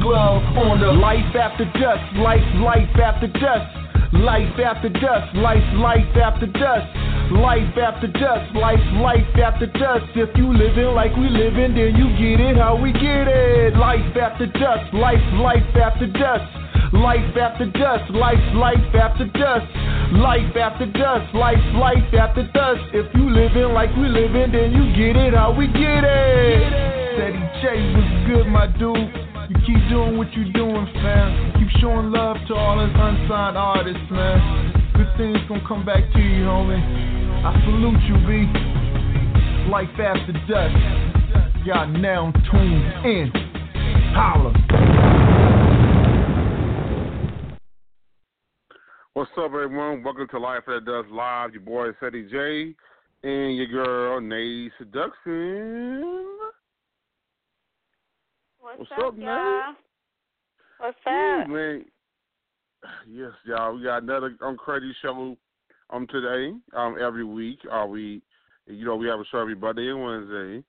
glove on the life after dusk. Life, life after dusk. Life after dusk, life, life after dusk. Life after dusk, life, life after dusk. If you living like we living, then you get it how we get it. Life after dusk, life, life after dusk. Life after dusk, life, life after dusk. Life after dusk, life, life after dusk. If you living like we living, then you get it how we get it. Ceddy J was good, my dude. You keep doing what you're doing, fam. Keep showing love to all us unsigned artists, man. Good things gonna come back to you, homie. I salute you, B. Life after dusk. Y'all now tuned in. Holla. What's up, everyone? Welcome to Life After Dusk Live. Your boy, Ceddy J, and your girl, Nayy Seduction. What's, What's up, up, man? y'all? What's Ooh, up? man. Yes, y'all. We got another um, crazy show um today. Um, every week. Uh, we, you know, we have a show every Monday and Wednesday.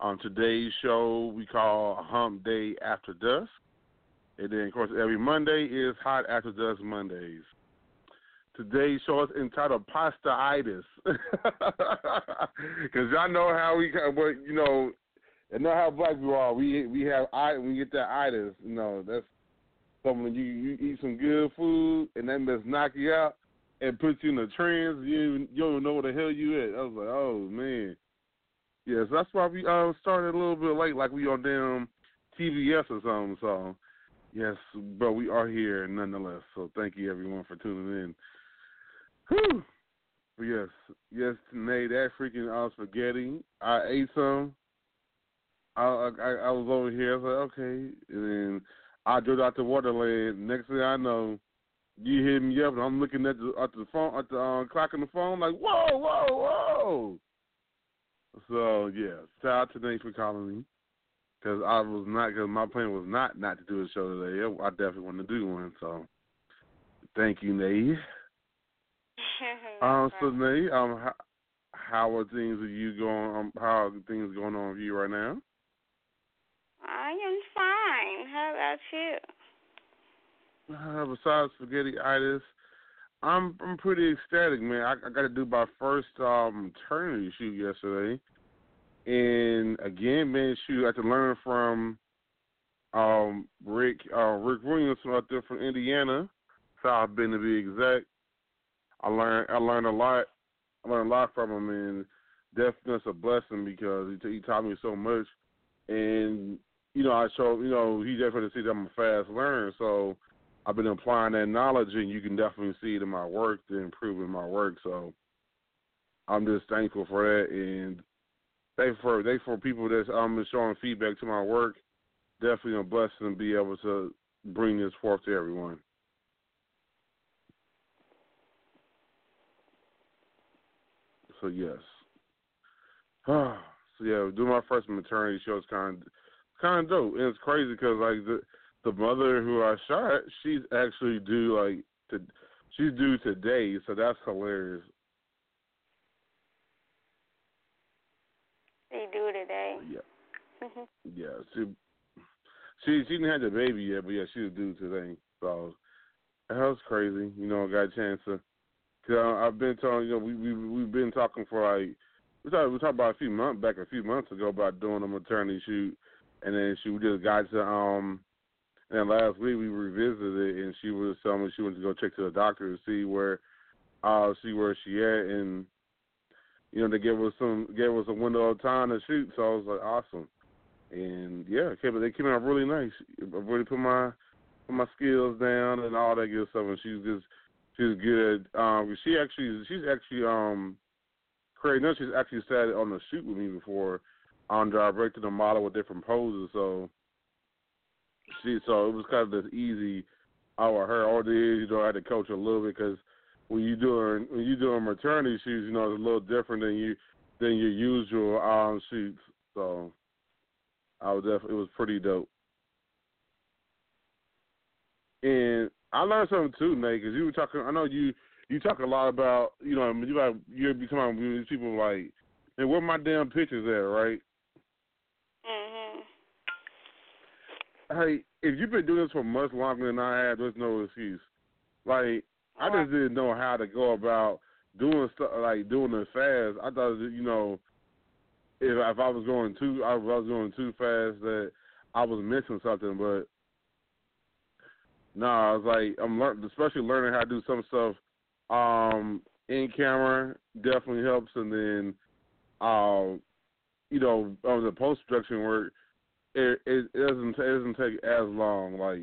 On today's show, we call Hump Day After Dusk, and then of course every Monday is Hot After Dusk Mondays. Today's show is entitled Pastaitis, because y'all know how we, but you know, and know how black people are. We we have I we get that itis. You know, that's something you you eat some good food and that must knock you out and put you in a trance. You even, you don't know where the hell you at. I was like, oh man. Yes, that's why we um started a little bit late, like we on damn TVS or something. So yes, but we are here nonetheless. So thank you everyone for tuning in. Whew. Yes, yes, Nate, that freaking uh, spaghetti. I ate some. I, I I was over here. I was like, okay, and then I drove out to Waterland. Next thing I know, you hit me up, and I'm looking at the at the phone at the uh, clock on the phone, like, whoa, whoa, whoa. So yeah, shout out to Nate for calling me, because I was not, because my plan was not not to do a show today. I definitely wanted to do one. So thank you, Nate. Um, so Nate, um, how, how are things with you going? Um, how are things going on with you right now? Am fine. How about you? Uh, besides spaghetti itis, I'm I'm pretty ecstatic, man. I, I got to do my first um maternity shoot yesterday, and again, man, shoot, I had to learn from um Rick uh Rick Williams out there from Indiana, South Bend to be exact. I learned I learned a lot. I learned a lot from him, and definitely a blessing because he, he taught me so much. and you know I show you know he definitely see that I'm a fast learner, so I've been applying that knowledge, and you can definitely see it in my work, the improving my work. So I'm just thankful for that, and thankful for thankful for people that's um showing feedback to my work. Definitely a blessing to be able to bring this forth to everyone. So yes. so yeah, doing my first maternity show is kind of kind of dope, and it's crazy because like the the mother who I shot, she's actually due like to she's due today, so that's hilarious. They do today. Yeah. yeah. She she she didn't have the baby yet, but yeah, she was due today. So that was crazy. You know, I got a chance to. Cause I, I've been telling you know we we we've been talking for like we talked we talked about a few months back a few months ago about doing a maternity shoot, and then she just got to um. And then last week we revisited it, and she was telling me she went to go check to the doctor to see where, uh, see where she at, and you know they gave us some gave us a window of time to shoot. So I was like, awesome, and yeah, came, they came out really nice. I really put my put my skills down and all that good stuff, and she's just she's good. Um, she actually she's actually um Craig, no, she's actually sat on the shoot with me before on directing the model with different poses. So she, so it was kind of this easy out her. All is, you know, I had to coach a little bit because when you doing when you doing maternity shoots, you know, it's a little different than you than your usual um shoots. So I was definitely it was pretty dope. And I learned something too, Nate, because you were talking. I know you you talk a lot about you know you like you're becoming people like, and where my damn pictures at, right? Mhm. Hey, if you've been doing this for much longer than I have, there's no excuse. Like I just didn't know how to go about doing stuff like doing it fast. I thought you know if if I was going too I was going too fast that I was missing something, but no, nah, I was like I'm learning, especially learning how to do some stuff um, in camera definitely helps, and then, uh, you know, on the post production work, it, doesn't it doesn't take as long. Like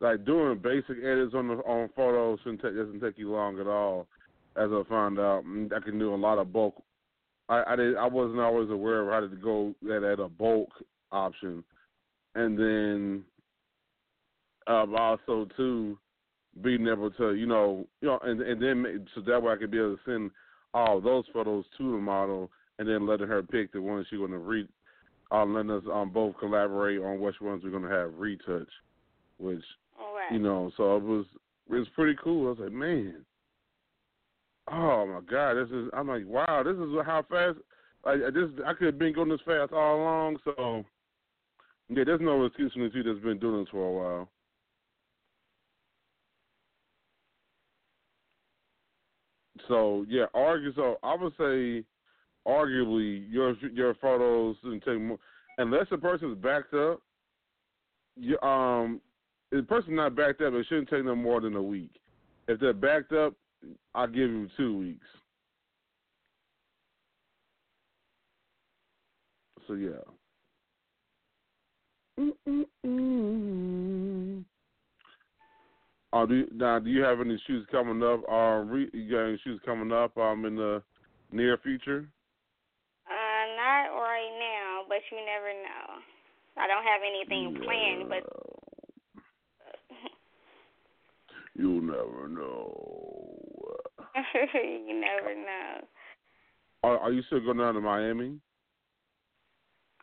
like doing basic edits on the on photos shouldn't take, doesn't take you long at all. As I found out, mm, I can do a lot of bulk. I I, did, I wasn't always aware of how to go at, at a bulk option, and then um, also too being able to, you know, you know, and and then so that way I could be able to send all those photos to the model, and then letting her pick the ones she's going to read. Um, letting us um, both collaborate on which ones we're going to have retouch, which right. you know, so it was it was pretty cool. I was like, man, oh my god, this is. I'm like, wow, this is how fast. Like just I could have been going this fast all along. So yeah, there's no excuse for me that's been doing this for a while. So yeah, argue. So I would say, arguably, your your photos didn't take more unless the person's backed up. You, um, if the person's not backed up, it shouldn't take no more than a week. If they're backed up, I'll give you two weeks. So yeah. Mm-mm-mm. Uh, do you, now, do you have any shoes coming up? Uh, re, you got any shoes coming up um in the near future? Uh, not right now, but you never know. I don't have anything yeah. planned, but you'll never know. you never know. Are, are you still going down to Miami?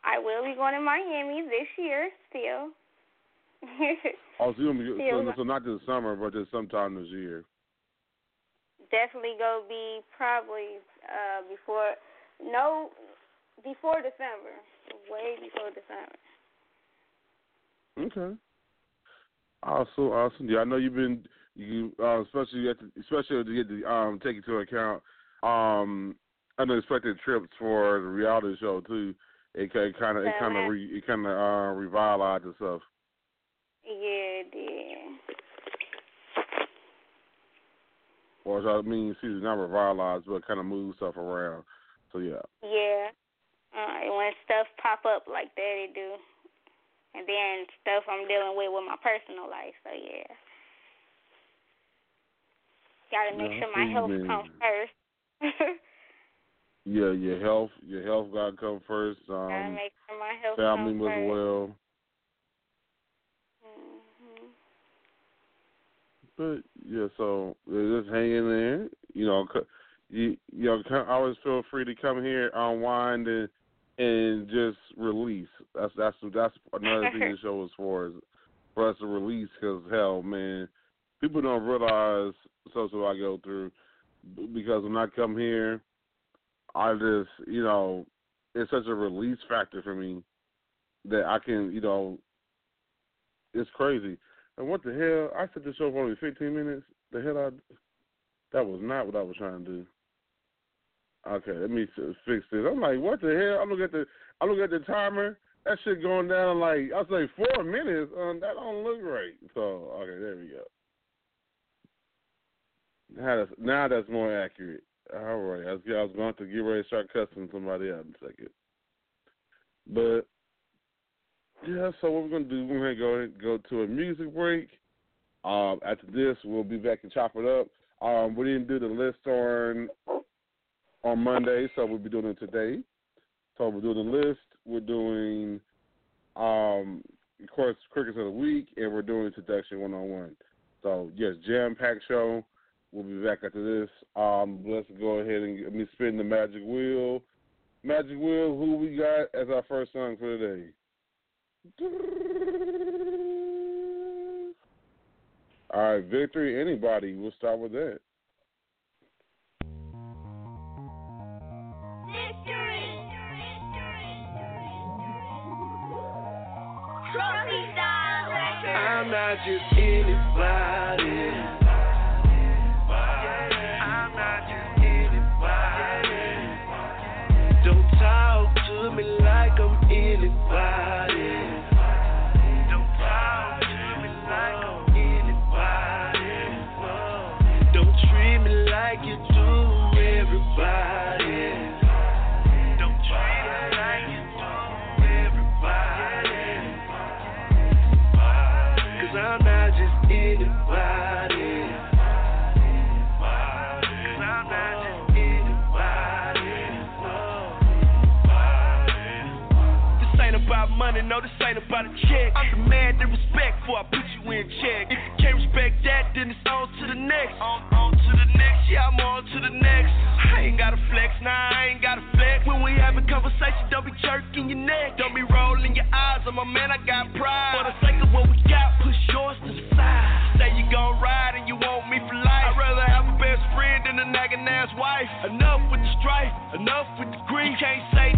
I will be going to Miami this year still. oh, so, so, so not this summer, but just sometime this year. Definitely go be probably uh before no before December, way before December. Okay. Awesome, awesome. Yeah, I know you've been you uh, especially at the, especially to get the um take into account um unexpected trips for the reality show too. It kind of it kind of re, it kind of uh, revitalized itself. Yeah, it did. Or I mean, she's not revitalized, but kind of move stuff around. So yeah. Yeah. Uh, when stuff pop up like that, it do. And then stuff I'm dealing with with my personal life. So yeah, gotta make Yeah, sure my health comes first. Yeah, your health, your health got to come first. gotta Um, make sure my health family comes as first. well. hmm But yeah, so just hang in there. You know, you you know, always feel free to come here, unwind, and and just release. That's that's that's another thing the show is for is for us to release. Because hell, man, people don't realize social I go through because when I come here, I just you know, it's such a release factor for me that I can you know, it's crazy. And what the hell? I set the show for only 15 minutes. The hell I. That was not what I was trying to do. Okay, let me fix this. I'm like, what the hell? I look at the I look at the timer. That shit going down like I like four minutes. Um, that don't look right. So okay, there we go. Now that's, now that's more accurate. All right, I was, I was going to get ready to start cussing somebody out in a second. But yeah, so what we're gonna do? We're gonna go go to a music break. Um, after this, we'll be back and chop it up. Um, we didn't do the list on on Monday, so we'll be doing it today. So we're doing the list. We're doing, um, of course, crickets of the week, and we're doing introduction one on one. So yes, jam packed show. We'll be back after this. Um, let's go ahead and let me spin the magic wheel. Magic wheel. Who we got as our first song for today? All right, victory. Anybody? We'll start with that. Just anybody. No, this ain't about a check. I'm demanding respect before I put you in check. If you can't respect that, then it's on to the next. On, on to the next, yeah, I'm on to the next. I ain't gotta flex, nah, I ain't gotta flex. When we having conversation, don't be jerking your neck. Don't be rolling your eyes, I'm a man, I got pride. For the sake of what we got, push yours to the side. Say you gon' ride and you want me for life. I'd rather have a best friend than a nagging ass wife. Enough with the strife, enough with the grief. You can't say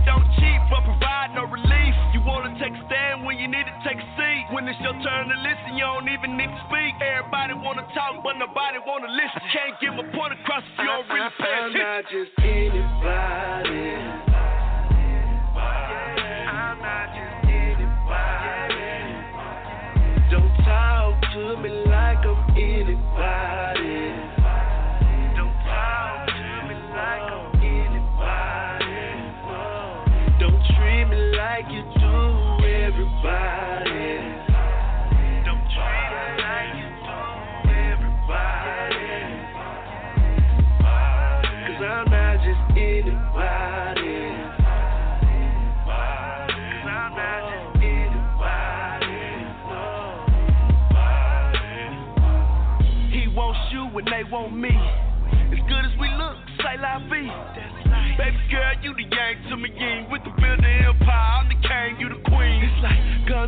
your turn to listen, you don't even need to speak. Everybody wanna talk, but nobody wanna listen. Can't give my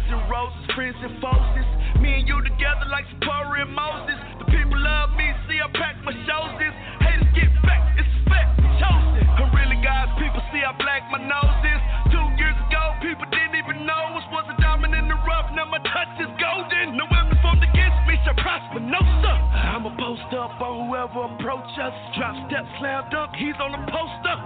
guns and roses, friends and forces. Me and you together like Zipporah and Moses. The people love me, see I pack my shows this. Haters get back, it's a fact, chosen. I'm really God's people, see I black my nose is. Two years ago, people didn't even know us was a diamond in the rough. Now my touch is golden. No weapon formed against me shall prosper, no sir. I'ma post up on whoever approach us. Drop step, slam dunk, he's on the poster.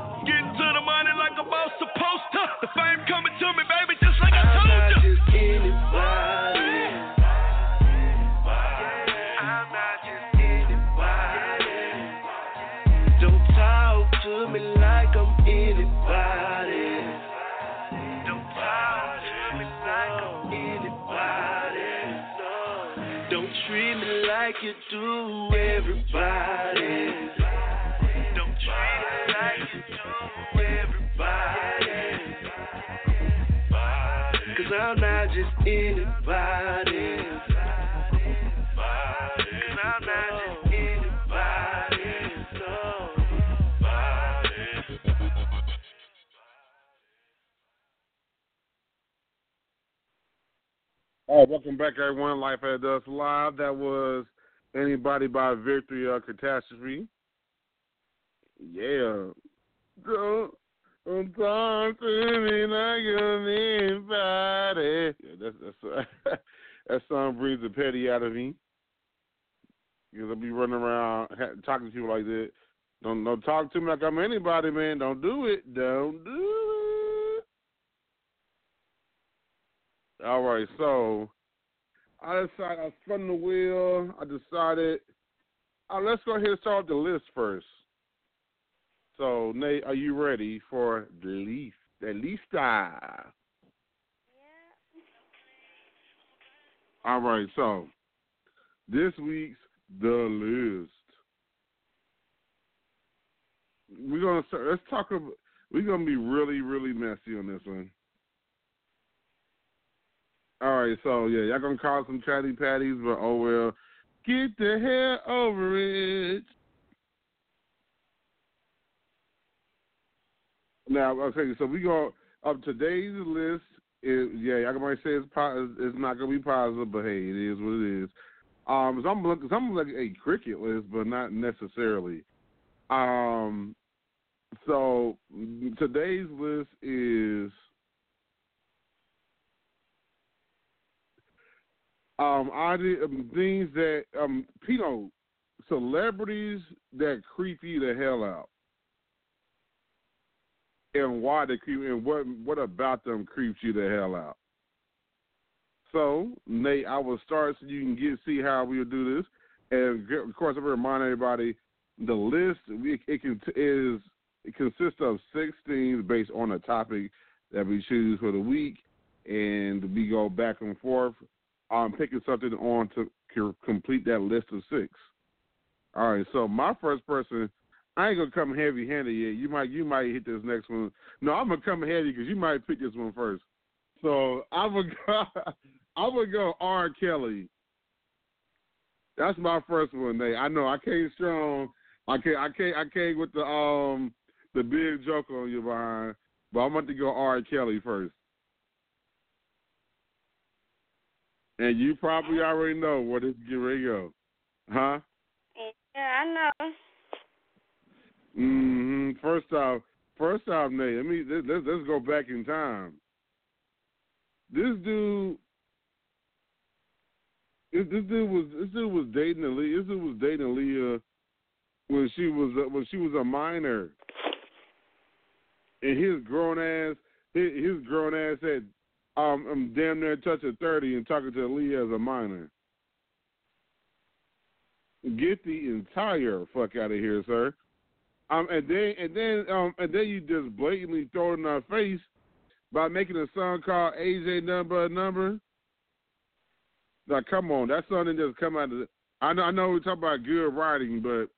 Welcome back, everyone. Life After Dusk Live. That was Anybody by Victory or Catastrophe. Yeah. Don't, don't talk to me like anybody. Yeah, that's, that's, that song brings the petty out of me. Because I'll be running around talking to people like that. Don't, don't talk to me like I'm anybody, man. Don't do it. Don't do it. All right, so I decided I spun the wheel. I decided, uh, let's go ahead and start the list first. So Nate, are you ready for the list? The lista. Yeah. All right, so this week's the list. We're gonna start. Let's talk about. We're gonna be really, really messy on this one. All right, so yeah, y'all gonna call some chatty patties, but oh well. Get the hell over it. Now, okay, so we go up today's list. Is yeah, y'all might say it's po- it's not gonna be positive, but hey, it is what it is. Um, some look some like a cricket list, but not necessarily. Um, so today's list is um, I did um, things that um, you know, celebrities that creep you the hell out, and why they creep, and what what about them creeps you the hell out. So, Nate, I will start so you can get see how we'll do this, and of course, I will remind everybody the list it, it can is it consists of six things based on a topic that we choose for the week, and we go back and forth I'm picking something on to complete that list of six. All right, so my first person, I ain't gonna come heavy handed yet. You might you might hit this next one. No, I'm gonna come heavy because you might pick this one first. So I'm gonna go, I'm gonna go R. Kelly. That's my first one, Nate. I know I came strong. I came I came I came with the um the big joke on your behind, but I'm about to go R. Kelly first. And you probably already know where this get ready to go. Huh? Yeah, I know. hmm First off, first off, Nate, let me let's let's go back in time. This dude, this, this dude was this dude was dating Aaliyah. This dude was dating Aaliyah when she was when she was a minor, and his grown ass his, his grown ass had I'm damn near touching 30 and talking to Lee as a minor. Get the entire fuck out of here, sir. Um, and then and then um, and then you just blatantly throw it in our face by making a song called AJ Number Number. Now, come on, that song didn't just come out of. The, I know, I know we talk about good writing, but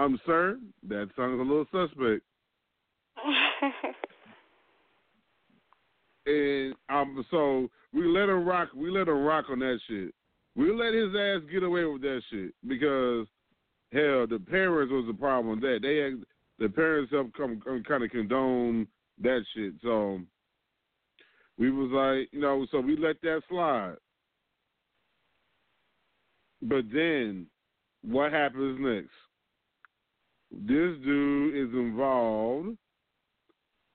um, sir, that song is a little suspect. and um, so we let him rock. We let him rock on that shit. We let his ass get away with that shit because hell, the parents was the problem that. They had the parents helped come, come kind of condone that shit. So we was like, you know, so we let that slide. But then, what happens next? This dude is involved,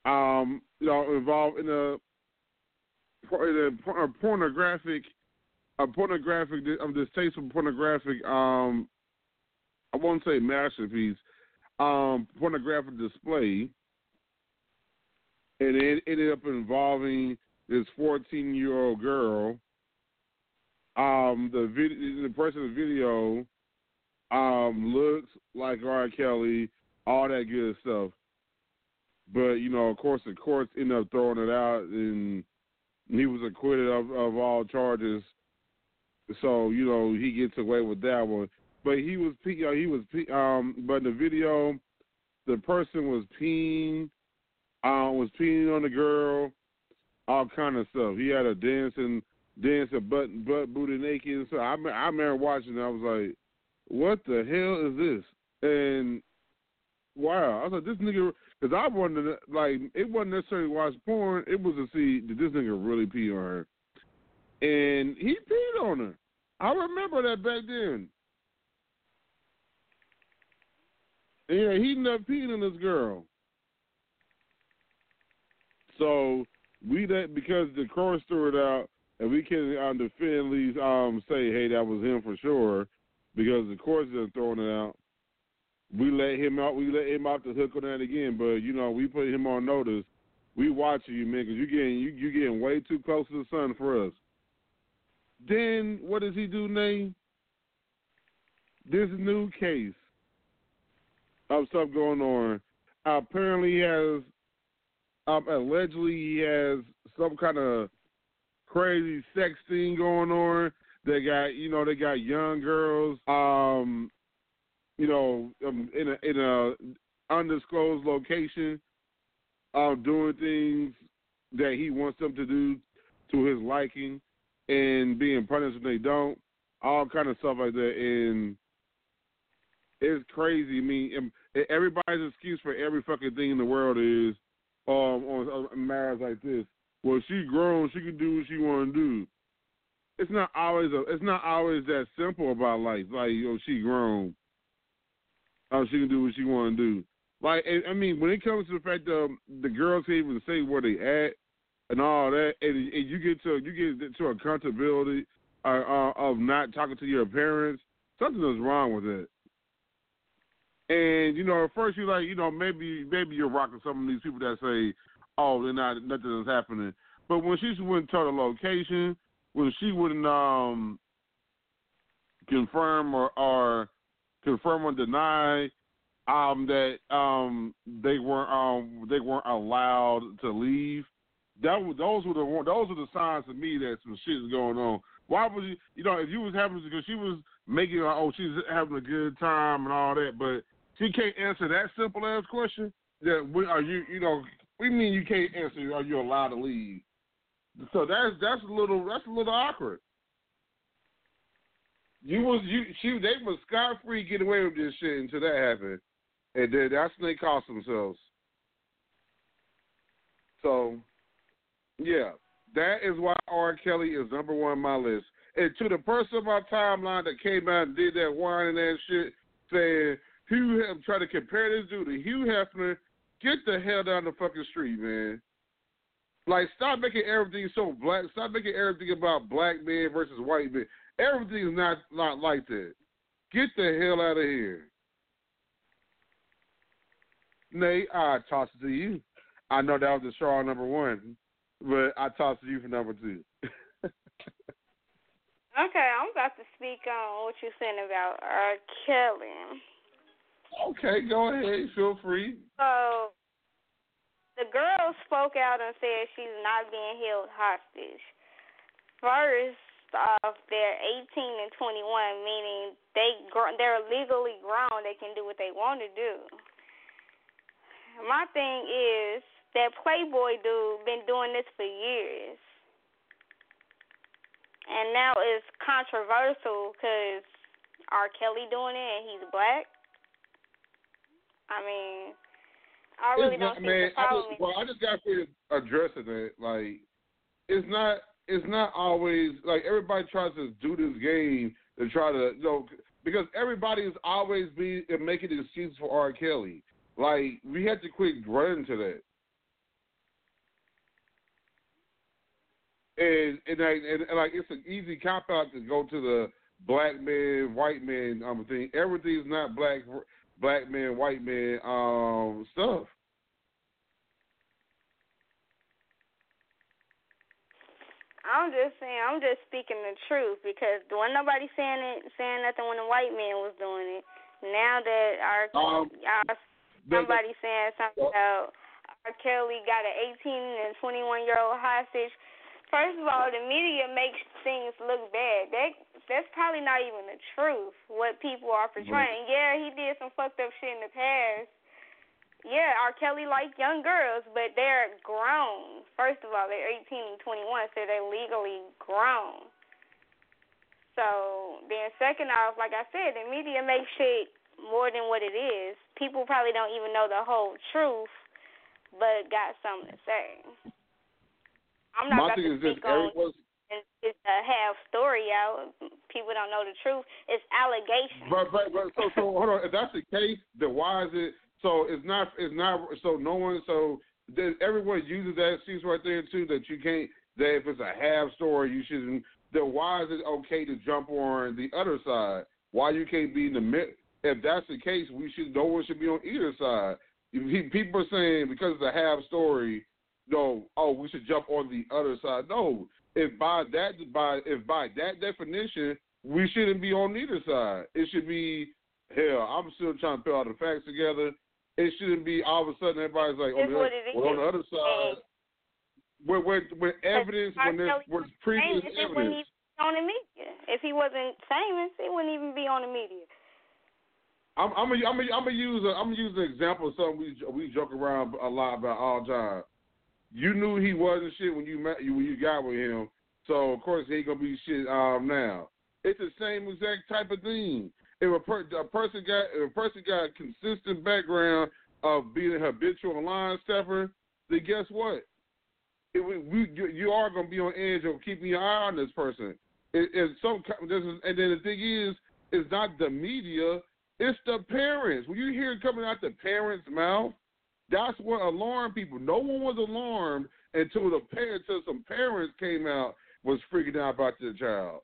um, you know, involved in a a pornographic, a pornographic, um, distasteful pornographic, um, I won't say masterpiece, um, pornographic display, and it ended up involving this 14 year old girl. Um, the video, the person in the video, um, looks like R. Kelly, all that good stuff. But you know, of course, the courts end up throwing it out, and he was acquitted of, of all charges. so you know he gets away with that one. But he was you he was um but in the video the person was peeing uh was peeing on the girl, all kind of stuff. He had a dancing dancing butt butt booty naked. So I I remember watching. I was like, what the hell is this? And wow, I was like, this nigga. Because I wanted like it wasn't necessarily watch porn. It was to see did this nigga really pee on her, and he peed on her. I remember that back then. Yeah, he ended up peed on this girl. So we that because the court threw it out, and we can um, defend least um say, hey, that was him for sure, because the court's just throwing it out. We let him out. We let him off the hook on that again, but you know we put him on notice. We watching you, man, because you getting you you getting way too close to the sun for us. Then what does he do, Nate? This new case of stuff going on. Apparently, he has um, allegedly he has some kind of crazy sex thing going on. They got you know they got young girls, um, you know, um, in a in a undisclosed location, um, doing things that he wants them to do to his liking, and being punished when they don't. All kind of stuff like that, and it's crazy. I mean, everybody's excuse for every fucking thing in the world is um, on, matters like this. Well, she grown, she can do what she want to do. It's not always a, it's not always that simple about life. Like, you know, she grown, oh, she can do what she want to do. Like, I mean, when it comes to the fact that the girls can't even say where they at and all that, and, and you get to you get to accountability uh, uh, of not talking to your parents, something is wrong with it. And you know, at first you're like, you know, maybe maybe you're rocking some of these people that say, "Oh, they're not nothing is happening." But when she wouldn't tell the location, when she wouldn't um confirm or, or confirm or deny um that um they weren't um they weren't allowed to leave, that those were the those were the signs to me that some shit is going on. Why would you you know if you was having because she was making like, oh she's having a good time and all that, but she can't answer that simple ass question. That are you you know we mean you can't answer are you allowed to leave? So that's that's a little that's a little awkward. You was you she they was scot free getting away with this shit until that happened, and then that's when they cost themselves. So, yeah, that is why R. Kelly is number one on my list. And to the person on my timeline that came out and did that whining and shit, saying Hugh Hef- try to compare this dude to Hugh Hefner. Get the hell down the fucking street, man. Like, stop making everything so black. Stop making everything about black men versus white men. Everything is not not like that. Get the hell out of here. Nate, I toss it to you. I know that was the straw number one, but I toss it to you for number two. okay, I'm about to speak on what you're saying about R. Kelly. Okay, go ahead. Feel free. So the girl spoke out and said she's not being held hostage. First off, they're 18 and 21, meaning they they're legally grown. They can do what they want to do. My thing is that Playboy dude been doing this for years, and now it's controversial because R. Kelly doing it and he's black. I mean, I really don't see the problem. I just, well, I just got to addressing it. Like, it's not. It's not always like everybody tries to do this game to try to you know because everybody is always be making excuses for R. Kelly. Like we had to quit running to that. And and, and, and like it's an easy cop out to go to the black man, white man um thing. Everything's not black black man, white man um stuff. I'm just saying, I'm just speaking the truth because there wasn't nobody saying it, saying nothing when the white man was doing it. Now that our, um, our somebody saying something about R. Kelly got an 18 and 21 year old hostage. First of all, the media makes things look bad. That that's probably not even the truth. What people are portraying. Yeah, he did some fucked up shit in the past. Yeah, R. Kelly like young girls, but they're grown. First of all, they're 18 and 21, so they're legally grown. So then, second off, like I said, the media makes shit more than what it is. People probably don't even know the whole truth, but got something to say. I'm not My going to speak on it's a half story out. People don't know the truth. It's allegations. But but but so so hold on. If that's the case, then why is it? So it's not it's not so no one so everyone uses that excuse right there too that you can't that if it's a half story you shouldn't. Then why is it okay to jump on the other side? Why you can't be in the mid? If that's the case, we should no one should be on either side. People are saying because it's a half story, no, oh, we should jump on the other side. No, if by that by if by that definition we shouldn't be on either side. It should be hell. I'm still trying to put all the facts together. It shouldn't be all of a sudden everybody's like, oh, well, on the other side, where where where evidence when there's was previous evidence. On the media. If he wasn't famous, he wouldn't even be on the media. I'm I'm a, I'm a, I'm gonna use a, I'm gonna use an example of something we we joke around a lot about all the time you knew he wasn't shit when you met you when you got with him. So of course he ain't gonna be shit um now. It's the same exact type of thing. If a, per, a person got if a person got a consistent background of being a habitual line stepper, then guess what? It, we, you are gonna be on edge of keeping your eye on this person. It, some this is, and then the thing is, it's not the media, it's the parents. When you hear it coming out the parents' mouth, that's what alarmed people. No one was alarmed until the parents, until some parents came out was freaking out about their child.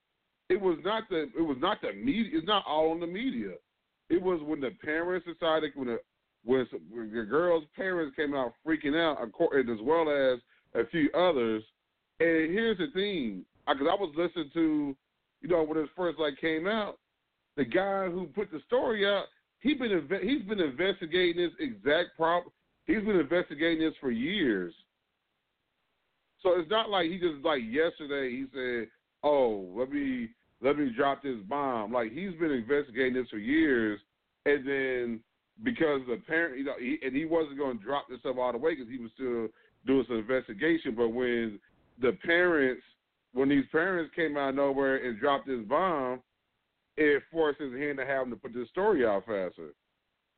It was not the it was not the media. It's not all on the media. It was when the parents decided when the when, the girl's parents came out freaking out, as well as a few others. And here's the thing, because I, I was listening to, you know, when it first like came out, the guy who put the story out, he been he's been investigating this exact problem. He's been investigating this for years. So it's not like he just like yesterday he said, "Oh, let me let me drop this bomb." Like he's been investigating this for years, and then because the parent, you know, he, and he wasn't going to drop this stuff all the way because he was still doing some investigation. But when the parents, when these parents came out of nowhere and dropped this bomb, it forced his hand to have him to put this story out faster.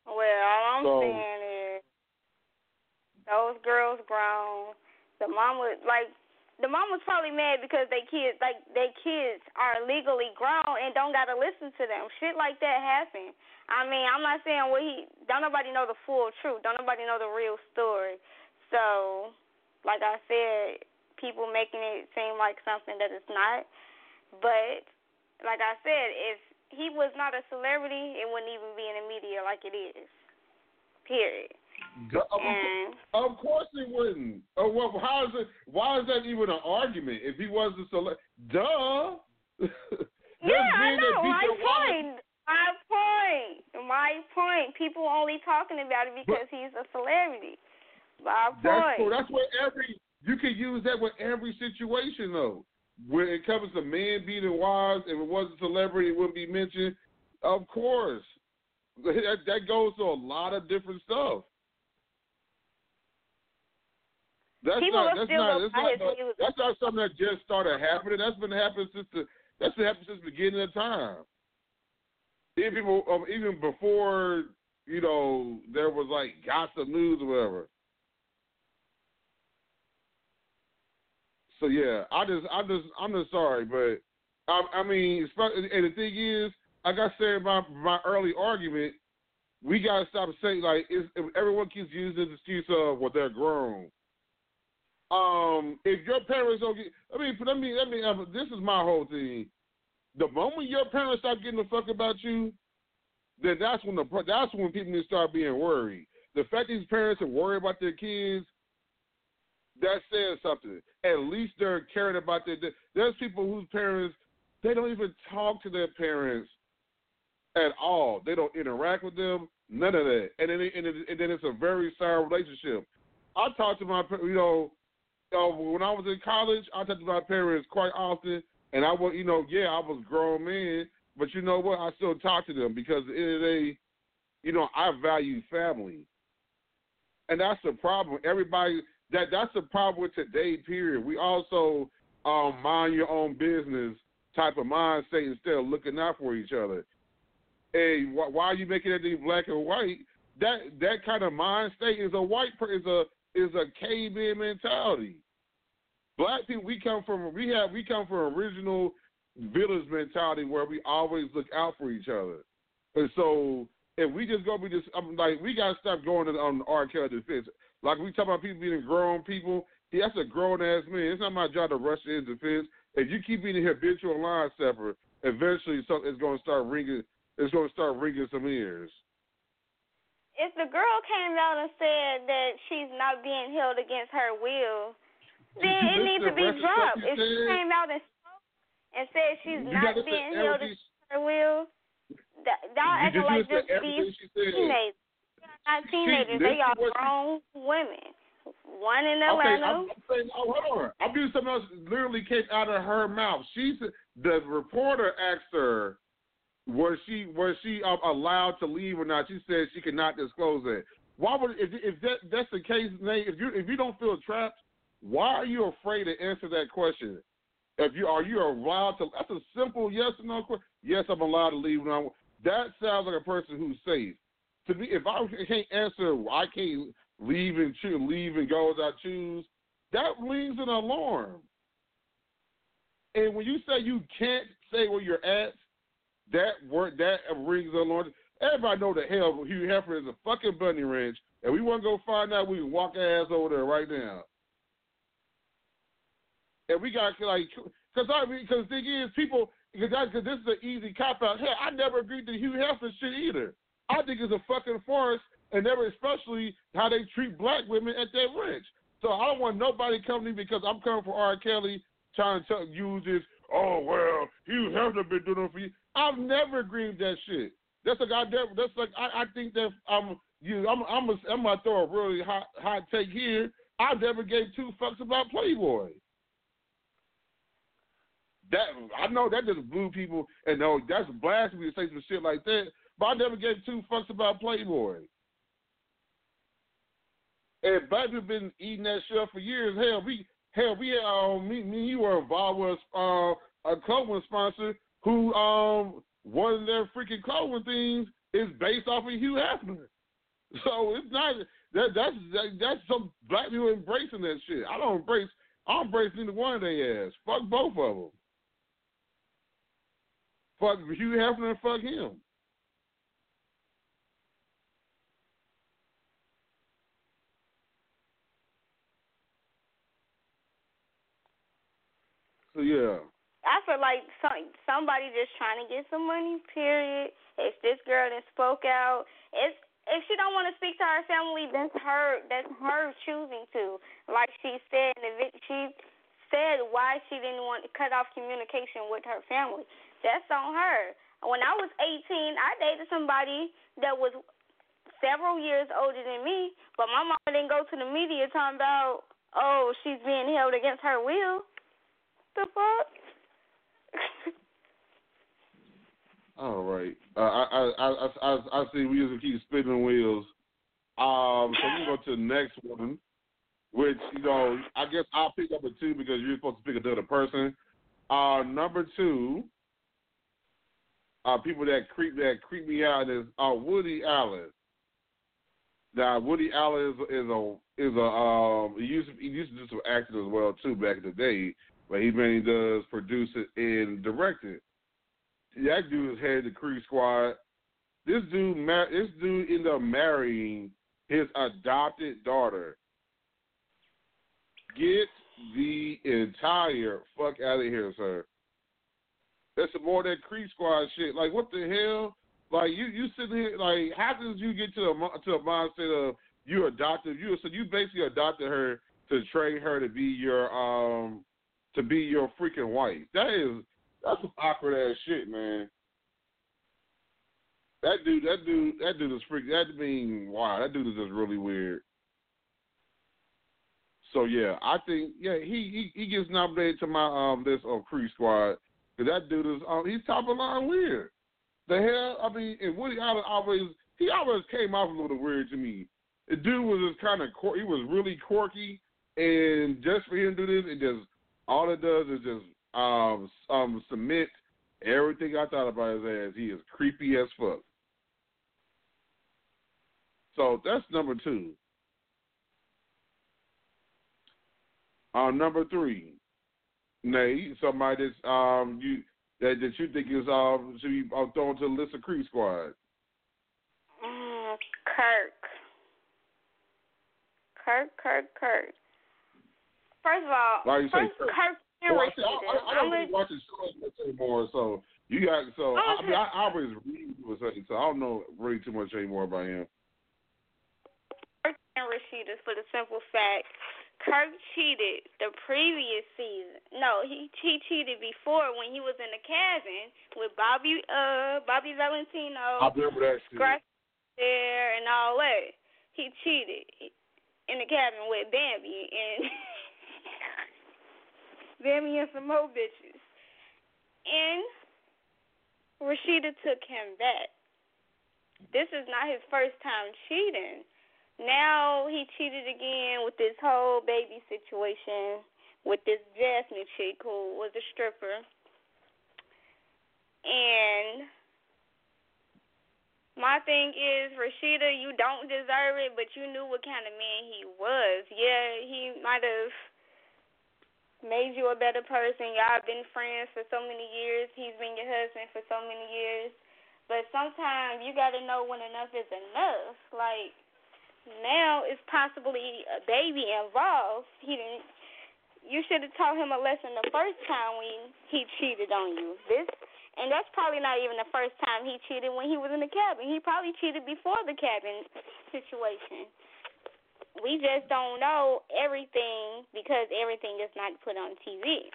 Well, all I'm so, saying is those girls grown. The mom was like, the mom was probably mad because they kids like their kids are legally grown and don't gotta listen to them. Shit like that happen. I mean, I'm not saying what he. Don't nobody know the full truth. Don't nobody know the real story. So, like I said, people making it seem like something that it's not. But like I said, if he was not a celebrity, it wouldn't even be in the media like it is. Period. And, mm. of course he wouldn't. Oh, well, how is it? Why is that even an argument? If he was a select, duh. yeah, I know. My point. My point. My point. People only talking about it because but, he's a celebrity. My point. That's cool. That's what every you can use that with every situation though. When it comes to men beating wives, if it was a celebrity, it wouldn't be mentioned. Of course, that, that goes to a lot of different stuff. That's People not, that's not, that's not, that's not something that just started happening. That's been happening since the that's been happening since the beginning of time. Even people, um, even before you know there was like gossip news or whatever. So yeah, I just, I just, I'm just sorry, but I, I mean, and the thing is, like I said my my early argument, we gotta stop saying like, if everyone keeps using the excuse of well they're grown um, if your parents don't get, I mean, let me, let me, this is my whole thing. The moment your parents start getting the fuck about you, then that's when the that's when people need to start being worried. The fact these parents are worried about their kids, that says something. At least they're caring about their. There's people whose parents they don't even talk to their parents at all. They don't interact with them. None of that. And then and then it's a very sour relationship. I talk to my you know uh, when I was in college, I talked to my parents quite often, And I was, you know, yeah, I was grown man, but you know what? I still talk to them because it is a, you know, I value family, and that's the problem. Everybody that that's the problem with today. Period. We also um, mind your own business type of mind state instead of looking out for each other. Hey, wh- why are you making everything black and white? That that kind of mind state is a white is a is a caveman mentality. Black people, we come from we have we come from original village mentality where we always look out for each other. And so if we just go, we just I'm like we gotta stop going on the um, R. Kelly defense. Like we talk about people being grown people. Yeah, that's a grown ass man. It's not my job to rush his defense. If you keep being a habitual line stepper, eventually something is to start ringing. It's going to start ringing some ears. If the girl came out and said that she's not being held against her will, then it needs to be dropped. If she came out and spoke and said she's not being held against her will, that, y'all acting like just these teenagers. Not teenagers. She, they are grown women. One in Atlanta. Okay, I'm, I'm saying, oh, hold on. I'm doing something else. Literally came out of her mouth. She said the reporter asked her, was she was she um, allowed to leave or not? She said she could not disclose it. Why would if if that that's the case, Nate? If you if you don't feel trapped, why are you afraid to answer that question? If you are you allowed to? That's a simple yes or no question. Yes, I'm allowed to leave. Now that sounds like a person who's safe. To me, if I can't answer, I can't leave and choose, leave and go as I choose. That rings an alarm. And when you say you can't say where you're at, that word that rings an alarm. Everybody know the hell Hugh Hefner is a fucking bunny ranch, and we want to go find out. We can walk ass over there right now. And we got like, cause I because the thing is, people because because this is an easy cop out. Hell, I never agreed to Hugh Hefner shit either. I think it's a fucking farce, and never especially how they treat black women at that ranch. So I don't want nobody coming to me because I'm coming for R. Kelly trying to tell, use this. Oh well, Hugh Hefner been doing it for you. I've never agreed that shit. That's like I that's like I, I think that I'm you I'm I'm a, I'm gonna throw a really hot hot take here. I never gave two fucks about Playboy that I know that just blew people, and no, that's blasphemy to say some shit like that. But I never gave two fucks about Playboy. And black people been eating that shit for years. Hell, we hell we um me me you were involved with uh, a clothing sponsor who um one of their freaking clothing things is based off of Hugh Hefner. So it's not that that's that, that's some black people embracing that shit. I don't embrace I don't embrace neither one of their ass. Fuck both of them. Fuck Hugh Hefner and fuck him. So yeah. I feel like some, somebody just trying to get some money. Period. If this girl that spoke out, it's if she don't want to speak to her family, that's her. That's her choosing to. Like she said, she said why she didn't want to cut off communication with her family. That's on her. When I was 18, I dated somebody that was several years older than me, but my mom didn't go to the media talking about, oh, she's being held against her will. The fuck? All right. Uh, I, I I I I see we just keep spinning wheels. Um, so we go to the next one, which you know I guess I'll pick up a two because you're supposed to pick another person. Uh, number two uh, people that creep that creep me out is uh, Woody Allen. Now Woody Allen is is a is a um he used to, he used to do some acting as well too back in the day, but he mainly does produce it and direct it. That dude is head of the Creep Squad. This dude mar- this dude ended up marrying his adopted daughter. Get the entire fuck out of here, sir. That's some more of that Creep Squad shit. Like what the hell? Like you you sitting here like how did you get to a to a mindset of you adopted you so you basically adopted her to train her to be your um to be your freaking wife. That is that's some awkward ass shit, man. That dude, that dude, that dude is freaking. That mean, wow, that dude is just really weird. So yeah, I think yeah he he, he gets nominated to my um list of Creep Squad Cause that dude is um, he's top of line weird. The hell, I mean, and Woody Allen always he always came off a little weird to me. The dude was just kind of he was really quirky, and just for him to do this, it just all it does is just um um submit everything I thought about his ass. He is creepy as fuck. So that's number two. Um, number three, Nay, somebody that's um you that that you think is um should be uh, thrown to the list of creep squad. Mm, Kirk. Kirk, Kirk, Kirk. First of all, Why you first, say Kirk? Kirk Well, I. I, I, I don't I'm really watch the show anymore, so you got so I, I mean I, I always read what saying, so I don't know really too much anymore about him. Kirk and Rasheeda for the simple fact Kirk cheated the previous season. No, he he cheated before when he was in the cabin with Bobby uh Bobby Valentino, I remember that shit. There and all that. He cheated in the cabin with Bambi and Bambi and some more bitches. And Rasheeda took him back. This is not his first time cheating. Now he cheated again with this whole baby situation with this Jasmine chick who was a stripper. And my thing is, Rasheeda, you don't deserve it, but you knew what kind of man he was. Yeah, he might have made you a better person. Y'all been friends for so many years. He's been your husband for so many years. But sometimes you got to know when enough is enough. Like, now it's possibly a baby involved. He didn't. You should have taught him a lesson the first time when he cheated on you. This, and that's probably not even the first time he cheated when he was in the cabin. He probably cheated before the cabin situation. We just don't know everything because everything is not put on TV.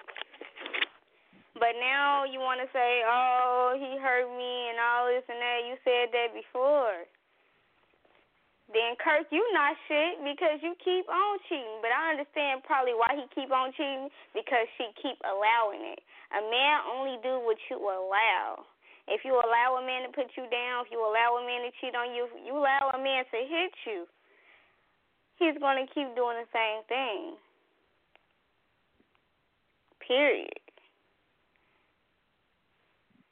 But now you want to say, "Oh, he hurt me" and all this and that. You said that before then Kirk, you not shit because you keep on cheating. But I understand probably why he keep on cheating because she keep allowing it. A man only do what you allow. If you allow a man to put you down, if you allow a man to cheat on you, if you allow a man to hit you, he's gonna keep doing the same thing. Period.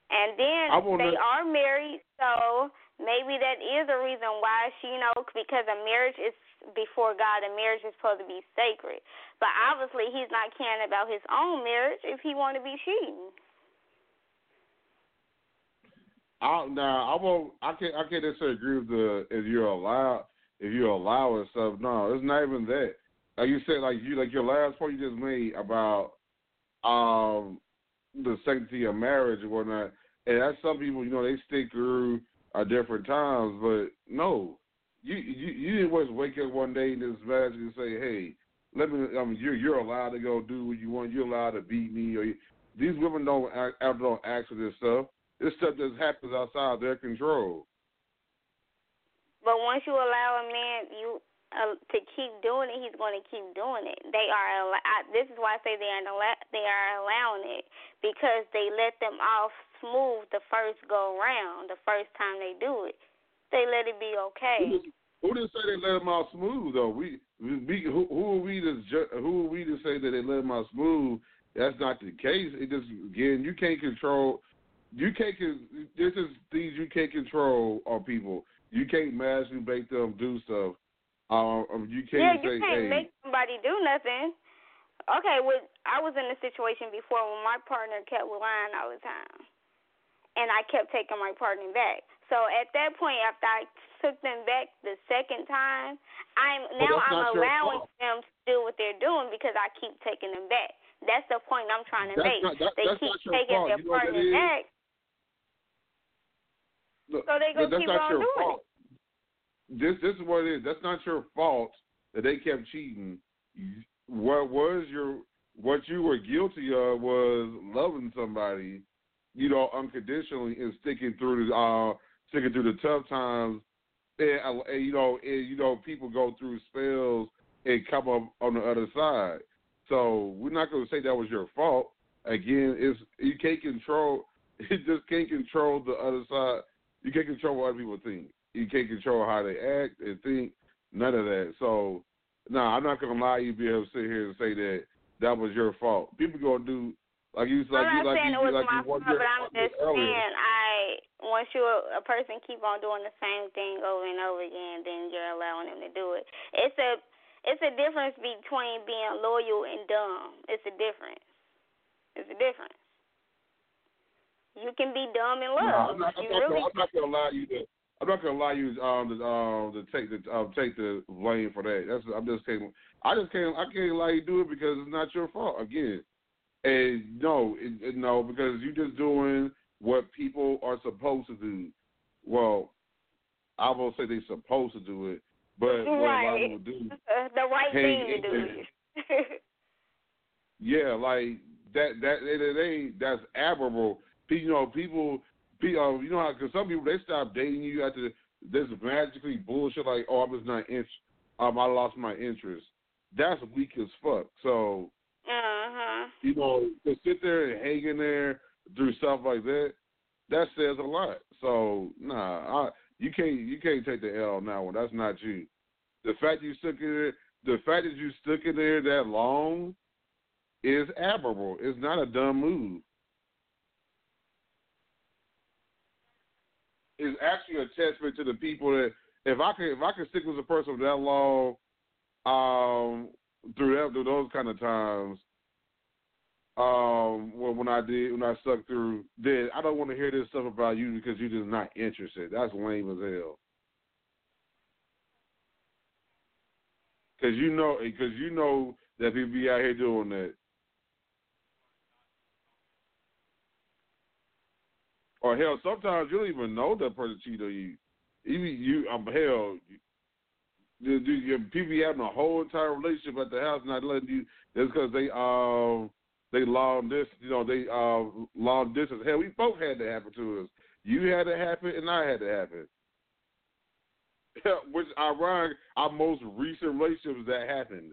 And then wanna- they are married, so maybe that is a reason why she, you know, because a marriage is before God, a marriage is supposed to be sacred. But obviously, he's not caring about his own marriage if he want to be cheating. I, now I won't. I can't. I can't necessarily agree with the if you're allowed if you allow it stuff. No, it's not even that. Like you said, like you like your last point you just made about um the sanctity of marriage and whatnot. And that's some people, you know, they stick through at different times. But no, you you you didn't just wake up one day and just magically say, hey. Let me. I mean, you're you're allowed to go do what you want. You're allowed to beat me. Or you, these women don't act, don't ask for this stuff. This stuff just happens outside their control. But once you allow a man you uh, to keep doing it, he's going to keep doing it. They are. I, this is why I say they are. They are allowing it because they let them off smooth the first go round. The first time they do it, they let it be okay. Who, who did say they let them out smooth though? We, we who, who are we to who are we to say that they let them out smooth? That's not the case. It just again, you can't control. You can't. This is things you can't control on people. You can't masturbate them, do stuff. Um, you can't Yeah, you say, can't hey, make somebody do nothing. Okay, with I was in a situation before when my partner kept lying all the time, and I kept taking my partner back. So at that point, after I took them back the second time, I'm Well, now I'm allowing them to do what they're doing because I keep taking them back. That's the point I'm trying to That's make. not- that- they keep taking fault. their You know what that partner back, Look, so they gonna keep on your doing fault. This this is what it is. That's not your fault that they kept cheating. What was your what you were guilty of was loving somebody, you know, unconditionally and sticking through the uh sticking through the tough times. And, uh, and you know, and, you know, people go through spells and come up on the other side. So we're not going to say that was your fault. again, it's you can't control. You just can't control the other side. You can't control what other people think. You can't control how they act and think. None of that. So, no, nah, I'm not gonna lie. You be able to sit here and say that that was your fault. People gonna do like you like I'm you like saying you, like my you fault, but I'm just saying I once you a person keep on doing the same thing over and over again, then you're allowing them to do it. It's a it's a difference between being loyal and dumb. It's a difference. It's a difference. You can be dumb in love. No, I'm not, I'm not, really I'm not gonna allow you to. I'm not gonna allow you um to um to take the um take the blame for that. That's I'm just saying. I just can't I can't allow you to do it because it's not your fault. Again, and no, it, it, no, because you're just doing what people are supposed to do. Well, I won't say they're supposed to do it, but right. what a lot of people do, uh, the right thing to do. yeah, like that. That they, they that's admirable. You know, people, people, you know how because some people they stop dating you after this magically bullshit like, oh, I'm just not interested. Um, I lost my interest. That's weak as fuck. So uh-huh. You know, to sit there and hang in there through stuff like that, that says a lot. So nah, I, you can't you can't take the L on that one. That's not you. The fact you stuck in there, the fact that you stuck in there that long, is admirable. It's not a dumb move. It's actually a testament to the people that if I could if I could stick with a person for that long, um, through that, through those kind of times, um, when, when I did when I stuck through, then I don't want to hear this stuff about you because you're just not interested. That's lame as hell. Cause you know, cause you know that people be out here doing that. Or hell, sometimes you don't even know that person cheated on you. Even you, um, hell, the, people having a whole entire relationship at the house, not letting you. That's because they um they long this, you know, they uh long distance. Hell, we both had to happen to us. You had to happen, and I had to happen. Which ironic, our most recent relationships that happened.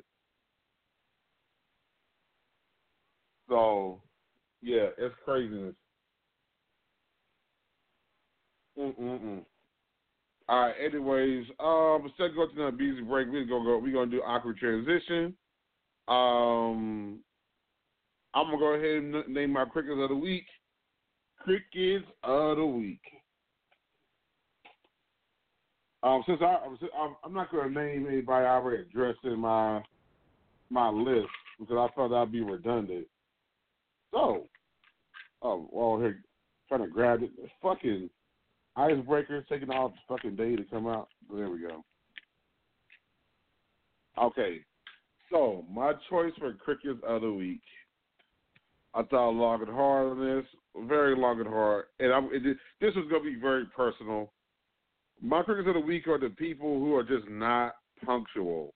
So, yeah, it's craziness. Mm-mm-mm. All right. Anyways, um, instead of going to the busy break, we're gonna go. We're gonna do awkward transition. Um, I'm gonna go ahead and name my crickets of the week. Crickets of the week. Um, since I, I'm not gonna name anybody I already addressed in my my list because I thought that'd be redundant. So, oh, well, here trying to grab it. Fucking Icebreaker taking all the fucking day to come out. There we go. Okay, so my choice for crickets of the week. I thought long and hard on this, very long and hard, and I'm, it, this is going to be very personal. My crickets of the week are the people who are just not punctual.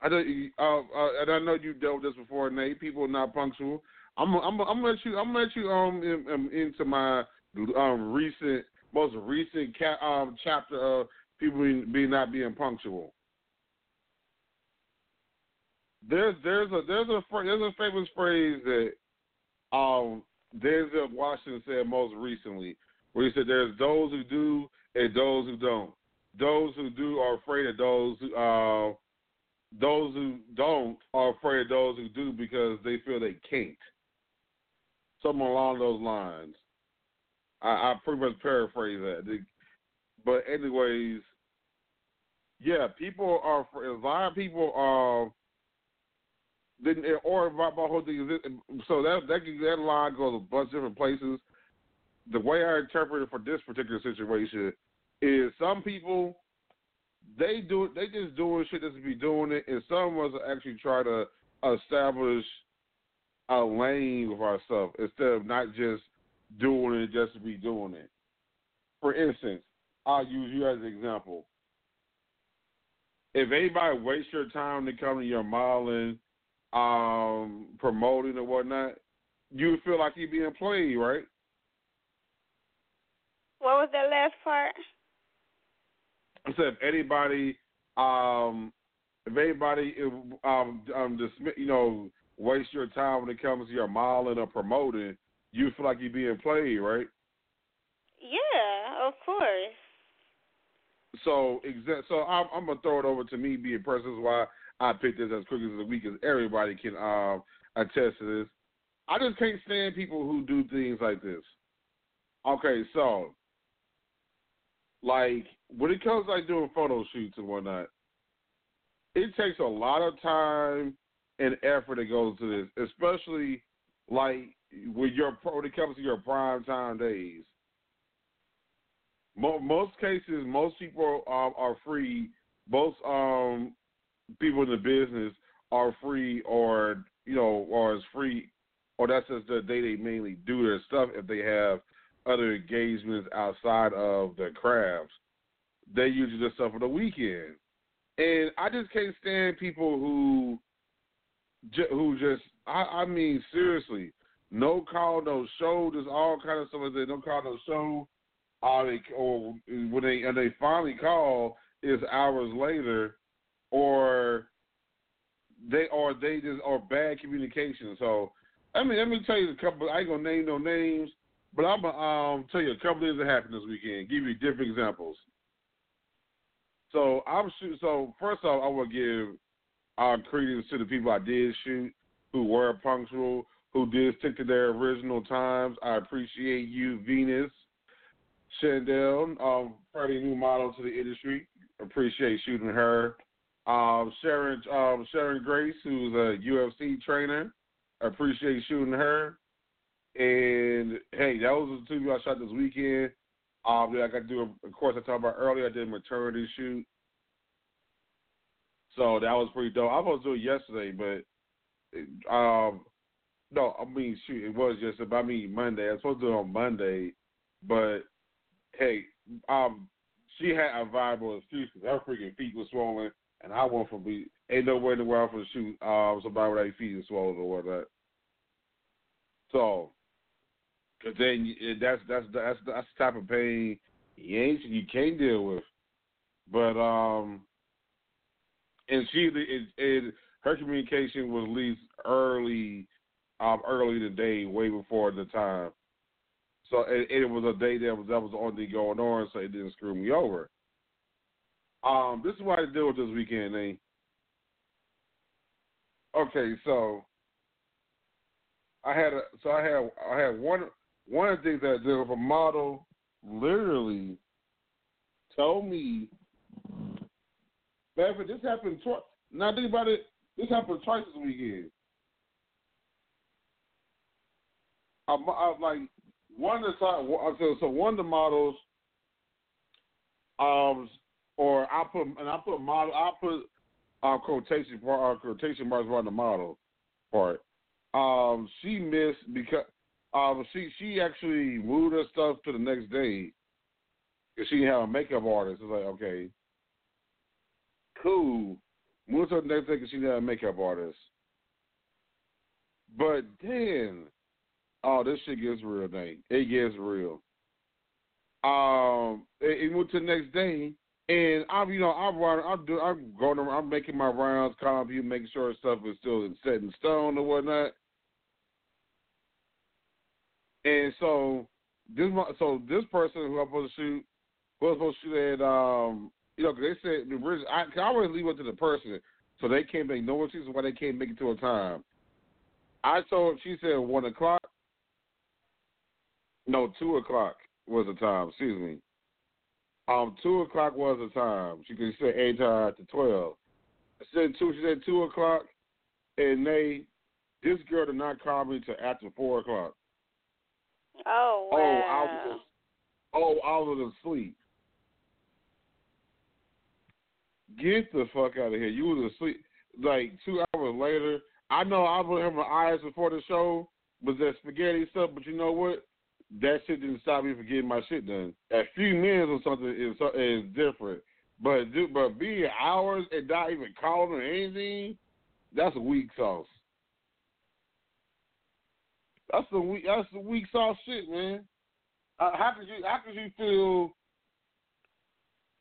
I know, uh, uh, and I know you dealt with this before, Nate. People are not punctual. I'm I'm I'm gonna let you I'm gonna let you um in, in, into my um recent most recent ca- um chapter of people being not being punctual. There's there's a there's a there's a famous phrase that um Denzel Washington said most recently, where he said there's those who do and those who don't. Those who do are afraid of those who uh those who don't are afraid of those who do because they feel they can't something along those lines. I, I pretty much paraphrase that. But anyways, yeah, people are a lot of people are. Then or my, my whole thing is so that that that line goes a bunch of different places. The way I interpret it for this particular situation is some people they do. They just doing shit to be doing it, and some of us actually try to establish a lane with ourselves instead of not just doing it just to be doing it. For instance, I'll use you as an example. If anybody wastes your time to come to your modeling, um, promoting or whatnot, you feel like you're being played, right? What was that last part? I said if anybody, um, if anybody, um, um, dismiss, you know, waste your time when it comes to your modeling or promoting, you feel like you're being played, right? Yeah, of course. So, exa- so I'm, I'm gonna throw it over to me being person. why I picked this as quick as a week, as everybody can um, attest to this. I just can't stand people who do things like this. Okay, so like when it comes to like doing photo shoots and whatnot, it takes a lot of time and effort that goes to this, especially like when you're when it comes to your prime time days. Most cases, most people um, are free. Most um, people in the business are free, or you know, or is free, or that's just the day they mainly do their stuff. If they have other engagements outside of their crafts, they usually just stuff for the weekend. And I just can't stand people who, who just, I, I mean, seriously, no call, no show. There's all kind of stuff that. No call, no show. Uh, they, or when they and they finally call, is hours later, or they or they just or bad communication. So I mean, let me tell you a couple. I ain't gonna name no names, but I'm gonna um, tell you a couple of things that happened this weekend. Give you different examples. So I'm. So first off, I will give our credence to the people I did shoot who were punctual, who did stick to their original times. I appreciate you, Venus, Chandel, um, fairly new model to the industry. Appreciate shooting her. Um, Sharon, um, Sharon Grace, who's a UFC trainer. Appreciate shooting her. And hey, that was the two I shot this weekend. Um, I got to do, of course, I talked about earlier. I did a maternity shoot, so that was pretty dope. I was supposed to do it yesterday, but um, no, I mean, shoot, it was just about me Monday. I was supposed to do it on Monday, but hey, um, she had a viable excuse because her freaking feet was swollen, and I went from be ain't nowhere in the world for the shoot um somebody with their feet is swollen or whatnot. So Cause then that's that's that's that's the type of pain you ain't you can't deal with. But um, and she it, her communication was at least early, um, early today, way before the time. So it, it was a day that was that was only going on, so it didn't screw me over. Um, this is what I deal with this weekend, eh? Okay, so I had a so I had I had one one of the things that I did with a model literally told me, Bevan, this happened twice. Now think about it. This happened twice this weekend. I, I like one of the. So, so one of the models, um, or I put and I put model. I put uh, quotation uh, quotation marks around the model part. Um, she missed because um, she she actually moved her stuff to the next day because she didn't have a makeup artist. It's like okay, cool. Moved to the next day because she didn't have a makeup artist. But then, oh, this shit gets real, Nate. It gets real. Um, it, it moved to the next day, and I'm, you know, I'm running, I'm doing, I'm going, around, I'm making my rounds, calling people, making sure stuff is still set in stone or whatnot. And so this so this person who I'm supposed to shoot who I was supposed to shoot at um you know because they said the I, I always leave it to the person so they can't make no excuses why they can't make it to a time. I told she said one o'clock. No, two o'clock was the time. Excuse me. Um, two o'clock was the time. She could say anytime after twelve. I said two. She said two o'clock, and they this girl did not call me till after four o'clock. Oh wow. Oh, I was oh, I was asleep. Get the fuck out of here. You was asleep. Like two hours later, I know I was having my eyes before the show was that spaghetti stuff, but you know what? That shit didn't stop me from getting my shit done. A few minutes or something is is different, but but being hours and not even calling or anything, that's a weak sauce. That's the weak. That's the weak sauce shit, man. Uh, how could you? How could you feel?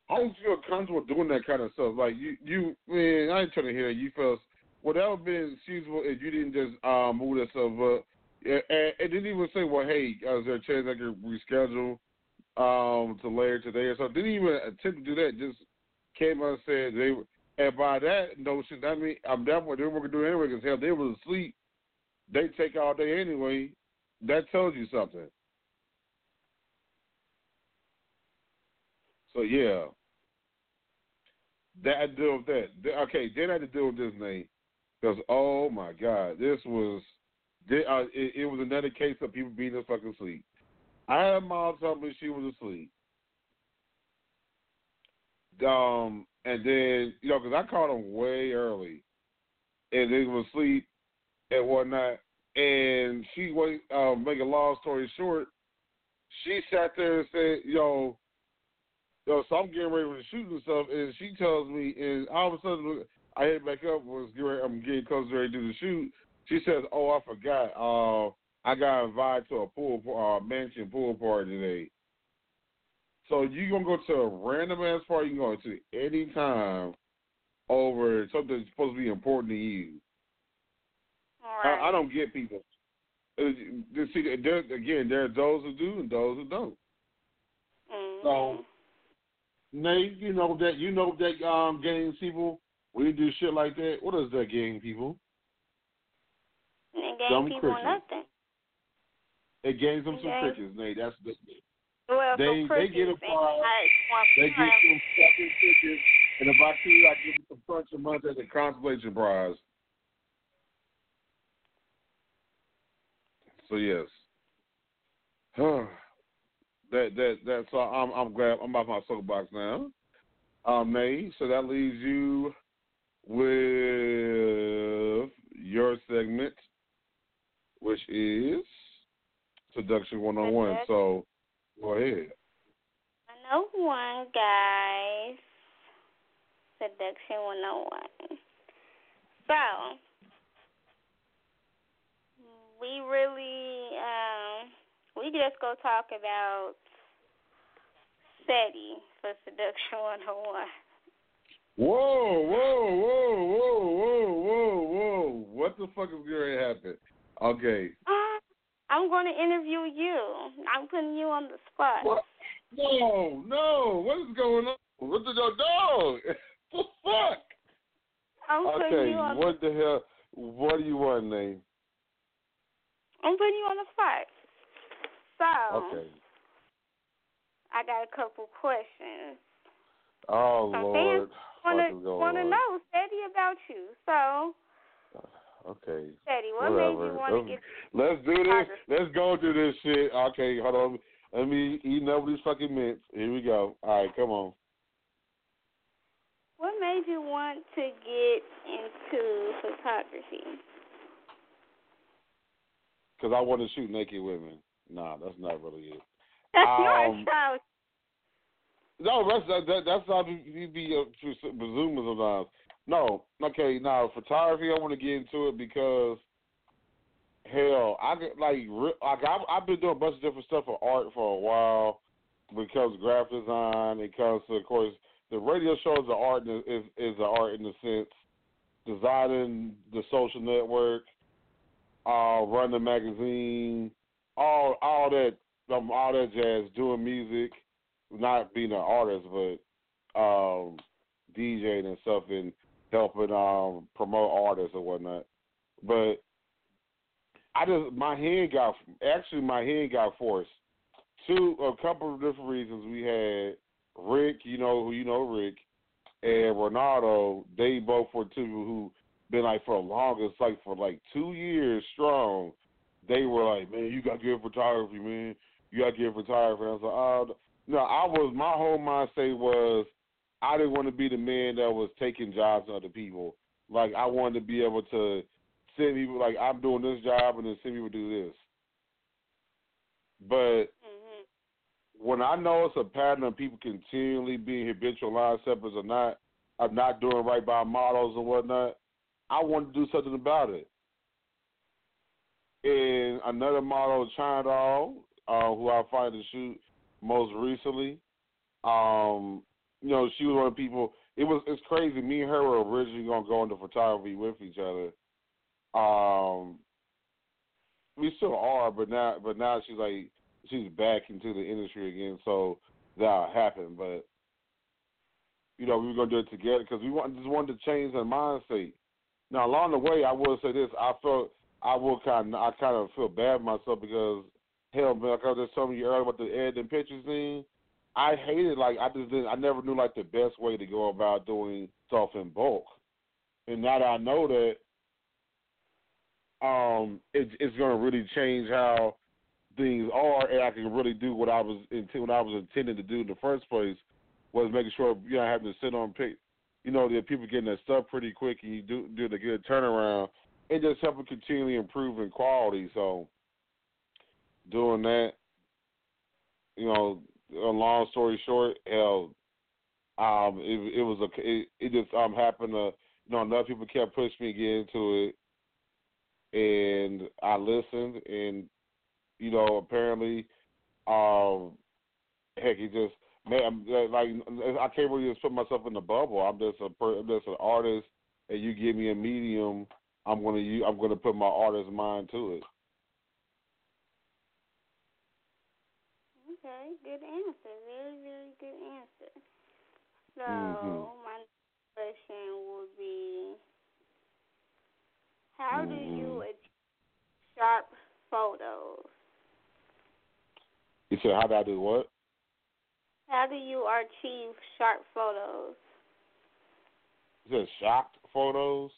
How do you feel comfortable doing that kind of stuff? Like you, you, man. I ain't trying to hear. You feel Well, that would be excusable if you didn't just um, move that stuff up. And, and didn't even say, well, hey, is there a chance I could reschedule um, to later today or something? Didn't even attempt to do that. Just came out and said they. And by that notion, that mean I'm definitely they were to do it anyway because hell, they was asleep. They take all day anyway. That tells you something. So yeah, that had to deal with that. Okay, then I had to deal with name because oh my god, this was uh, it, it, was another case of people being in fucking sleep. I had mom tell me she was asleep. Um, and then you know, because I called them way early, and they was asleep and whatnot. And she was um, make a long story short, she sat there and said, "Yo, yo, so I'm getting ready to shoot and stuff." And she tells me, and all of a sudden I hit back up was getting, I'm getting close to ready to do the shoot. She says, "Oh, I forgot. Uh, I got invited to a pool uh, mansion pool party today." So you gonna go to a random ass party you can go to any time over something that's supposed to be important to you. Right. I, I, don't get people. Uh, see, there, again, there are those who do and those who don't. Mm-hmm. So, Nate, you know that you know that um game people. We do shit like that. What is that game people? It game people crickets. nothing. It gains them some crickets, Nate. That's the well, they so they get a. They get some fucking tickets, and if I see, I give them some punch a month as a consolation prize. So yes, that that that's so I'm I'm glad I'm off my soapbox now. Um, May. So that leaves you with your segment, which is seduction one on one. So Go ahead. I know one, guys. Seduction 101. So, we really, um, we just go talk about SETI for Seduction 101. Whoa, whoa, whoa, whoa, whoa, whoa, whoa. What the fuck is going to happen? Okay. Uh, I'm going to interview you. I'm putting you on the spot. What? No, no. What is going on? What the dog? What the fuck? I'm putting okay, you on what the hell? What do you want, name? I'm putting you on the spot. So. Okay. I got a couple questions. Oh Some Lord. Wanna wanna know steady about you. So uh, Okay. Steady. What Whatever. made you want to get? Let's do this. Let's go through this shit. Okay, hold on. Let me eat up these fucking mints. Here we go. All right, come on. What made you want to get into photography? Because I want to shoot naked women. Nah, that's not really it. You're um, a child. No, that's that, that, that's how you be uh, presuming sometimes. No, okay. Now photography, I want to get into it because hell, I like like I've, I've been doing a bunch of different stuff for art for a while. Because graphic design, it comes to, of course, the radio shows the art is is, is the art in the sense designing the social network, uh, running the magazine, all all that um, all that jazz, doing music, not being an artist, but um, DJing and stuff, and helping um promote artists or whatnot. But I just my hand got actually my hand got forced. Two a couple of different reasons. We had Rick, you know who you know Rick, and Ronaldo. They both were two who been like for the longest, like for like two years strong. They were like, man, you got good photography, man. You got good photography. And I was like, oh, no. I was my whole mindset was I didn't want to be the man that was taking jobs from other people. Like I wanted to be able to send people like I'm doing this job and then send people do this. But mm-hmm. when I know it's a pattern of people continually being habitual line steppers or not, of not doing right by models and whatnot, I want to do something about it. And another model, Chandal, uh, who I find to shoot most recently, um, you know, she was one of the people it was it's crazy. Me and her were originally gonna go into photography with each other. Um, we still are, but now but now she's like she's back into the industry again, so that happened. But you know, we were gonna do it together because we want, just wanted to change her mindset. Now, along the way, I will say this: I felt I will kind of I kind of feel bad myself because hell, man, like I was just telling you earlier about the editing pictures thing. I hated like I just didn't. I never knew like the best way to go about doing stuff in bulk, and now that I know that, um, it, it's going to really change how things are, and I can really do what I was what I was intending to do in the first place was making sure you know having to sit on pick, you know, that people getting that stuff pretty quick and you do do the good turnaround, and just helping continually improving quality. So doing that, you know, a long story short, hell, um, it, it was a it, it just um happened to you know enough people kept pushing me to get into it, and I listened, and you know apparently, um, heck, it just man, like I can't really just put myself in the bubble. I'm just a I'm just an artist, and you give me a medium, I'm gonna use, I'm gonna put my artist mind to it. Okay, good answer. Very, very good answer. So mm-hmm. my question would be, how mm-hmm. do you achieve sharp photos? You said how do I do what? How do you achieve sharp photos? You said shocked photos?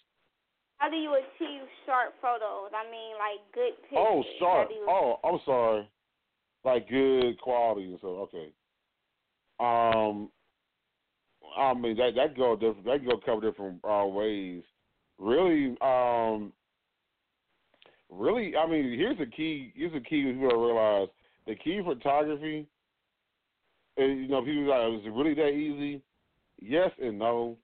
How do you achieve sharp photos? I mean, like good pictures. Oh, sharp. Oh, I'm sorry like good quality and stuff. Okay. Um, I mean that that go different. That go cover different uh, ways. Really, um, really. I mean, here's the key. Here's the key. People realize the key photography. And, you know, people like, is it really that easy? Yes and no.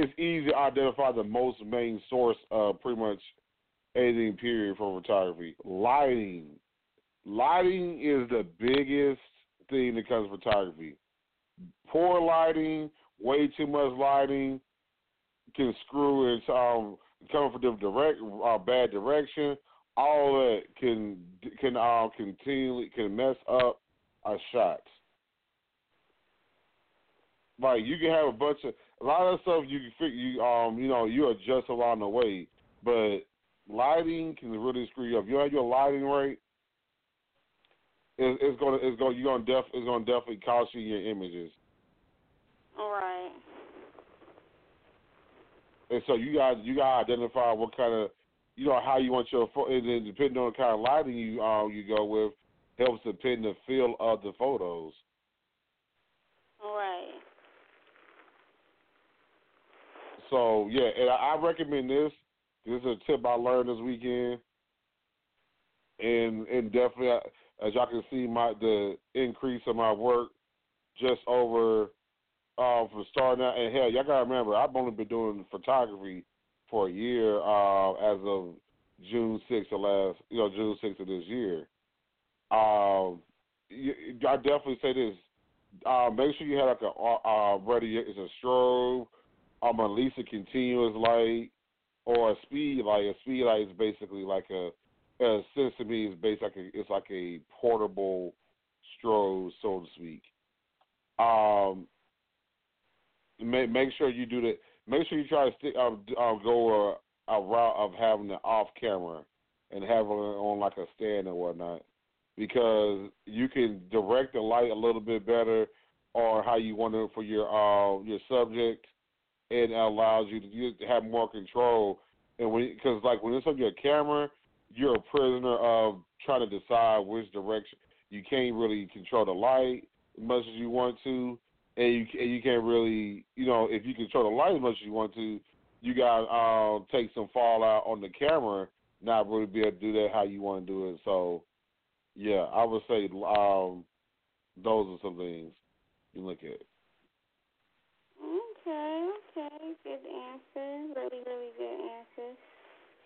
It's easy to identify the most main source of pretty much anything period for photography. Lighting lighting is the biggest thing that comes to photography. Poor lighting, way too much lighting can screw it. Um, coming from different direct, uh, bad direction, all that can can uh, continually can mess up a shot. Like you can have a bunch of a lot of stuff you can figure you um you know you adjust along the way, but lighting can really screw you up. You have your lighting right, it's, it's gonna it's gonna you're gonna def it's gonna definitely cost you your images. All right. And so you got you got to identify what kind of you know how you want your and then depending on the kind of lighting you uh, you go with helps depend the feel of the photos. All right. So yeah, and I, I recommend this. This is a tip I learned this weekend, and and definitely as y'all can see, my the increase of my work just over uh, from starting out. And hell, y'all gotta remember, I've only been doing photography for a year uh, as of June sixth of last, you know, June sixth of this year. Um, you, I definitely say this: uh, make sure you have like a uh, ready. It's a strobe, um, at least a continuous light or a speed light. A speed light is basically like a uh, sense to me is like it's like a portable strobe, so to speak. Um, make make sure you do that. Make sure you try to stick um, um go a, a route of having it off camera and having it on like a stand or whatnot, because you can direct the light a little bit better or how you want it for your uh, your subject. It allows you to, you have more control. And when because like when it's on your camera, you're a prisoner of trying to decide which direction. You can't really control the light as much as you want to, and you and you can't really, you know, if you control the light as much as you want to, you got to uh, take some fallout on the camera, not really be able to do that how you want to do it. So, yeah, I would say um, those are some things you look at. Okay, okay, good answer. Really, really good answer.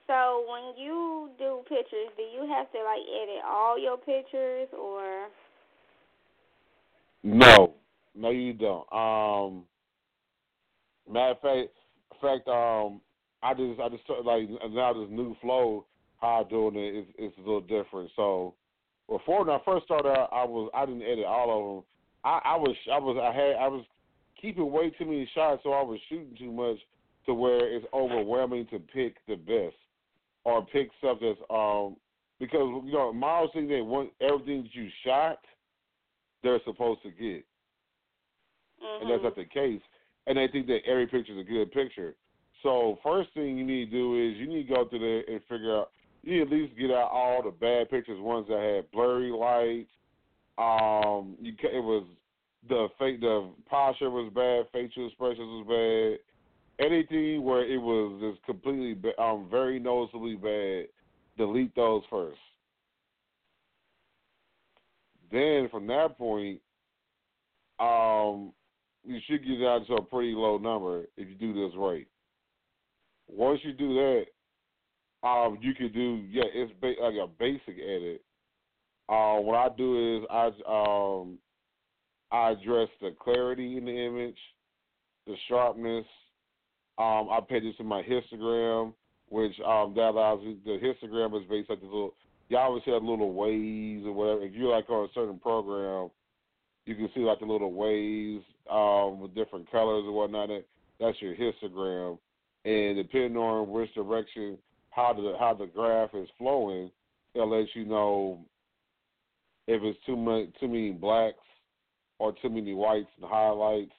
So when you do pictures, do you have to like edit all your pictures or? No, no, you don't. Um, Matter of fact, fact, um, I just I just like now this new flow how I'm doing it is is a little different. So before when I first started I was I didn't edit all of them. I, I was I was I had I was keeping way too many shots, so I was shooting too much to where it's overwhelming to pick the best or pick stuff that's um because you know models think they want everything that you shot they're supposed to get, mm-hmm. and that's not the case. And they think that every picture is a good picture. So first thing you need to do is you need to go through there and figure out. You at least get out all the bad pictures, ones that had blurry lights. Um, you it was the fake the posture was bad, facial expressions was bad. Anything where it was just completely um very noticeably bad, delete those first. Then from that point, um, you should get down to a pretty low number if you do this right. Once you do that, um, you can do yeah, it's ba- like a basic edit. Uh, what I do is I um I address the clarity in the image, the sharpness. Um, I pay this in my histogram, which um that allows you, the histogram is based like this little you always have little waves or whatever. If you're like on a certain program, you can see like the little waves um, with different colors and whatnot. That's your histogram, and depending on which direction how the how the graph is flowing, it lets you know if it's too much too many blacks or too many whites and highlights.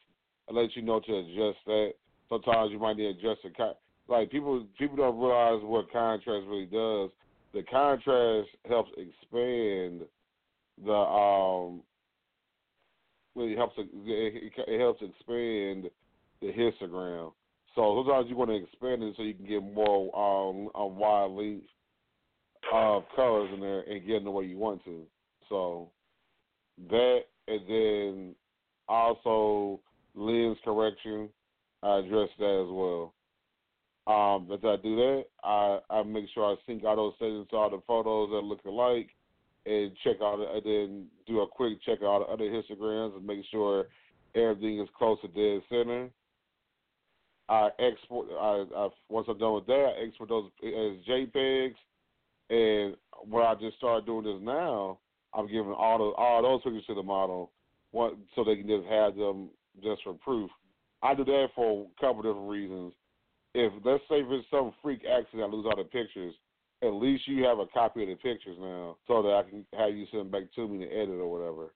I let you know to adjust that. Sometimes you might need to adjust the like people people don't realize what contrast really does the contrast helps expand the um really helps it, it helps expand the histogram. So sometimes you want to expand it so you can get more um a wide length of colors in there and get in the way you want to. So that and then also lens correction, I address that as well. Um, as I do that, I, I make sure I sync all those settings to all the photos that look alike, and check out and then do a quick check of the other histograms and make sure everything is close to dead center. I export. I, I once I'm done with that, I export those as JPEGs. And what I just started doing is now I'm giving all the all those pictures to the model, so they can just have them just for proof. I do that for a couple different reasons if let's say if it's some freak accident, I lose all the pictures, at least you have a copy of the pictures now, so that I can have you send them back to me to edit or whatever.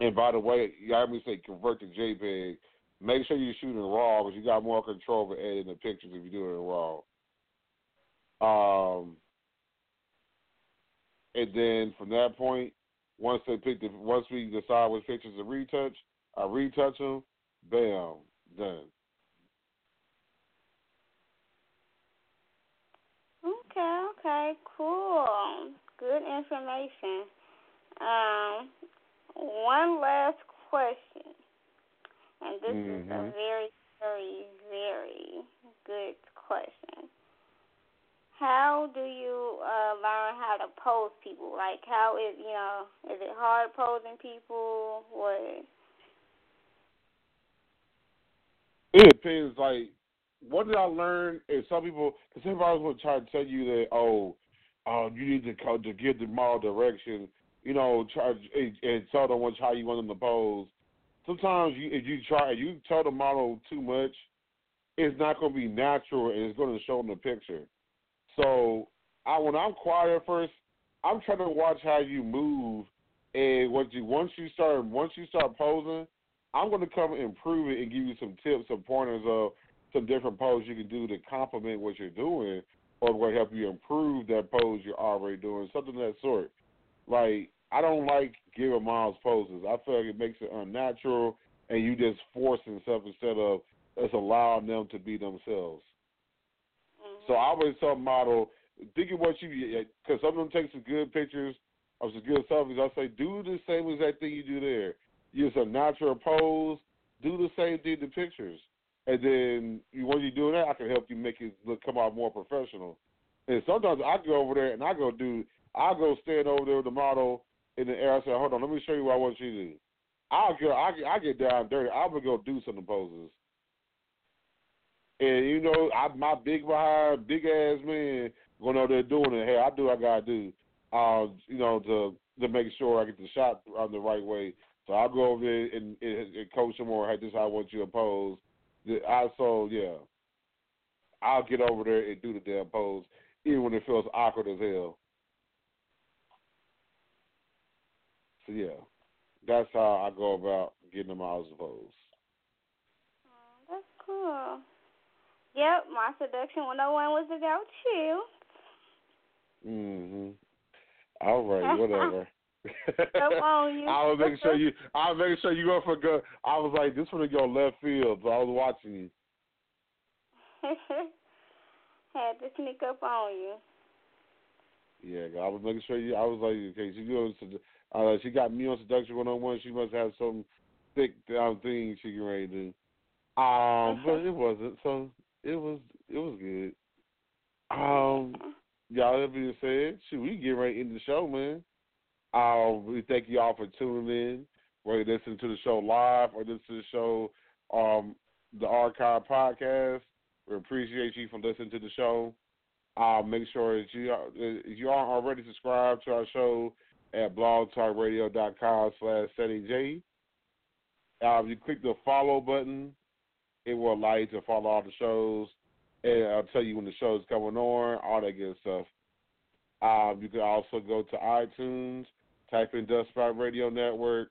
And by the way, you got me say convert to JPEG. Make sure you're shooting raw because you got more control over editing the pictures if you do it in raw. Um, and then from that point, once they pick the, once we decide which pictures to retouch, I retouch them. Bam, done. Okay, okay, cool. Good information. Um, one last question, and this mm-hmm. is a mm-hmm. very, very, very good question. How do you uh, learn how to pose people? Like, how is you know, is it hard posing people? What? It depends. Like what did I learn? Is some people, because everybody will try to tell you that, oh, uh, you need to to give the model direction, you know, try and, and tell them what how you want them to pose. Sometimes you, if you try, if you tell the model too much, it's not going to be natural and it's going to show in the picture. So, I when I'm quiet first, I'm trying to watch how you move, and what you once you start once you start posing, I'm to come improve it and give you some tips, some pointers of some different poses you can do to complement what you're doing or will help you improve that pose you're already doing, something of that sort. Like, I don't like giving Miles poses. I feel like it makes it unnatural and you just forcing stuff instead of just allowing them to be themselves. So I always tell model, think of what you, because some of them take some good pictures of some good selfies. I say, do the same exact thing you do there. Use a natural pose. Do the same thing in the pictures and then when you do that, I can help you make it look come out more professional. And sometimes I go over there and I go do, I go stand over there with the model in the air. I say, hold on, let me show you what I want you to do. I'll go, I, I get down dirty. I'm gonna go do some of the poses, And you know, I my big behind, big ass man going out there doing it. Hey, I do what I gotta do. Uh, you know, to to make sure I get the shot on the right way. So I'll go over there and, and, and coach them or hey, this is how I want you to pose. I so yeah. I'll get over there and do the damn pose, even when it feels awkward as hell. So yeah, that's how I go about getting them out of the pose. Oh, that's cool. Yep, my seduction 101 was about you. Mhm. All right, whatever. On. I was making sure you. I was making sure you go for good. I was like, this one to go left field, so I was watching you. Had to sneak up on you. Yeah, I was making sure you. I was like, okay, she goes. Uh, she got me on seduction one on one. She must have some thick down thing she can ready to do. Um, but it wasn't. So it was. It was good. Um, y'all that being said, shoot, we get right into the show, man. Um, we thank you all for tuning in, whether you listen to the show live or listen to the show, um, the archive podcast. We appreciate you for listening to the show. Uh, make sure that you are, if you aren't already subscribed to our show at blogtalkradio.com slash Ceddy J. Uh, you click the follow button, it will allow you to follow all the shows, and I'll tell you when the show is coming on, all that good stuff. Um, you can also go to iTunes, type in Dustspot Radio Network,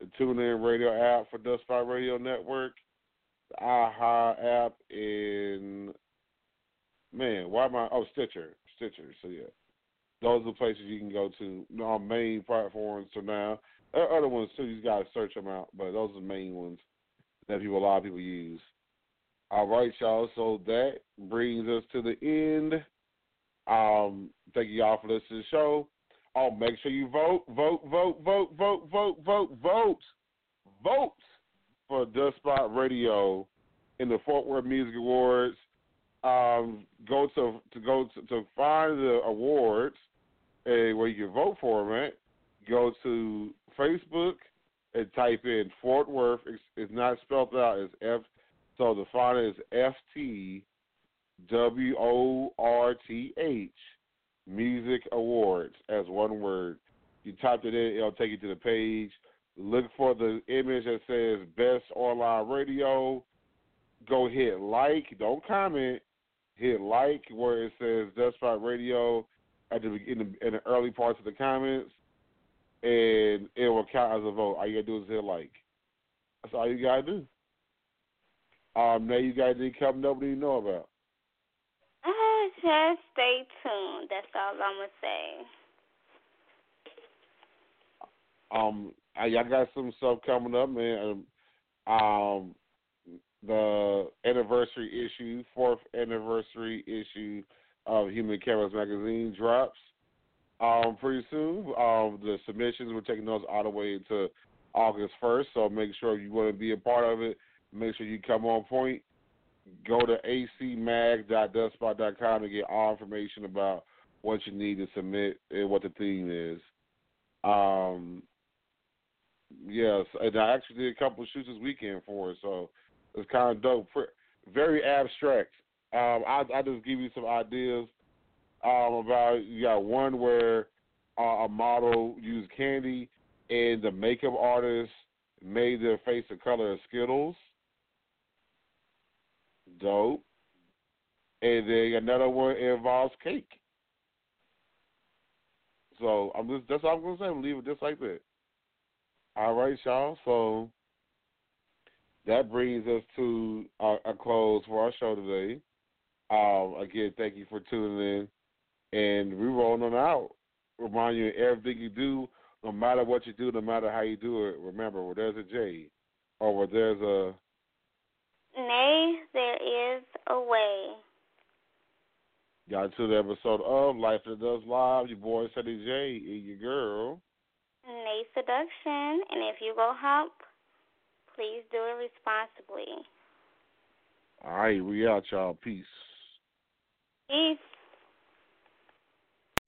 the TuneIn Radio app for Dustspot Radio Network, the AHA app, and man, why am I? Oh, Stitcher, Stitcher. So yeah, those are the places you can go to. Our main platforms for now. There are other ones too. You got to search them out, but those are the main ones that people a lot of people use. All right, y'all. So that brings us to the end. Um, thank you all for listening to the show. Oh, make sure you vote, vote, vote, vote, vote, vote, vote, vote, vote for Dust Spot Radio in the Fort Worth Music Awards. Um, go to to go to, to find the awards uh, where you can vote for them. Go to Facebook and type in Fort Worth. It's, it's not spelled out as F. So the font is F T W O R T H Music Awards as one word. You type it in, it'll take you to the page. Look for the image that says Best Online Radio. Go hit like, don't comment. Hit like where it says Dustspot Radio at the in the, in the early parts of the comments, and it will count as a vote. All you gotta do is hit like. That's all you gotta do. Um, now you coming up that you know about? Uh, just stay tuned. That's all I'm gonna say. Um, I, I got some stuff coming up, man. Um, the anniversary issue, fourth anniversary issue of Human Cameras magazine drops um, pretty soon. Um, the submissions we're taking those all the way to August first, so make sure you want to be a part of it. Make sure you come on point. Go to acmag.dustspot.com to get all information about what you need to submit and what the theme is. Um, yes, and I actually did a couple of shoots this weekend for it, so it's kind of dope. Very abstract. Um, I I just give you some ideas um, about. You got one where uh, a model used candy, and the makeup artist made their face the color of Skittles. Dope. And then another one involves cake. So I'm just that's all I'm gonna say. I'm leave it just like that. All right, y'all. So that brings us to a, close for our show today. Um, again, thank you for tuning in, and we rolling on out. Remind you, everything you do, no matter what you do, no matter how you do it, remember, where there's a J, or where there's a Nay, there is a way. Got to the episode of Life After Dusk Live. Your boy Ceddy J and your girl. Nayy Seduction. And if you go hump, please do it responsibly. All right, we out, y'all. Peace. Peace.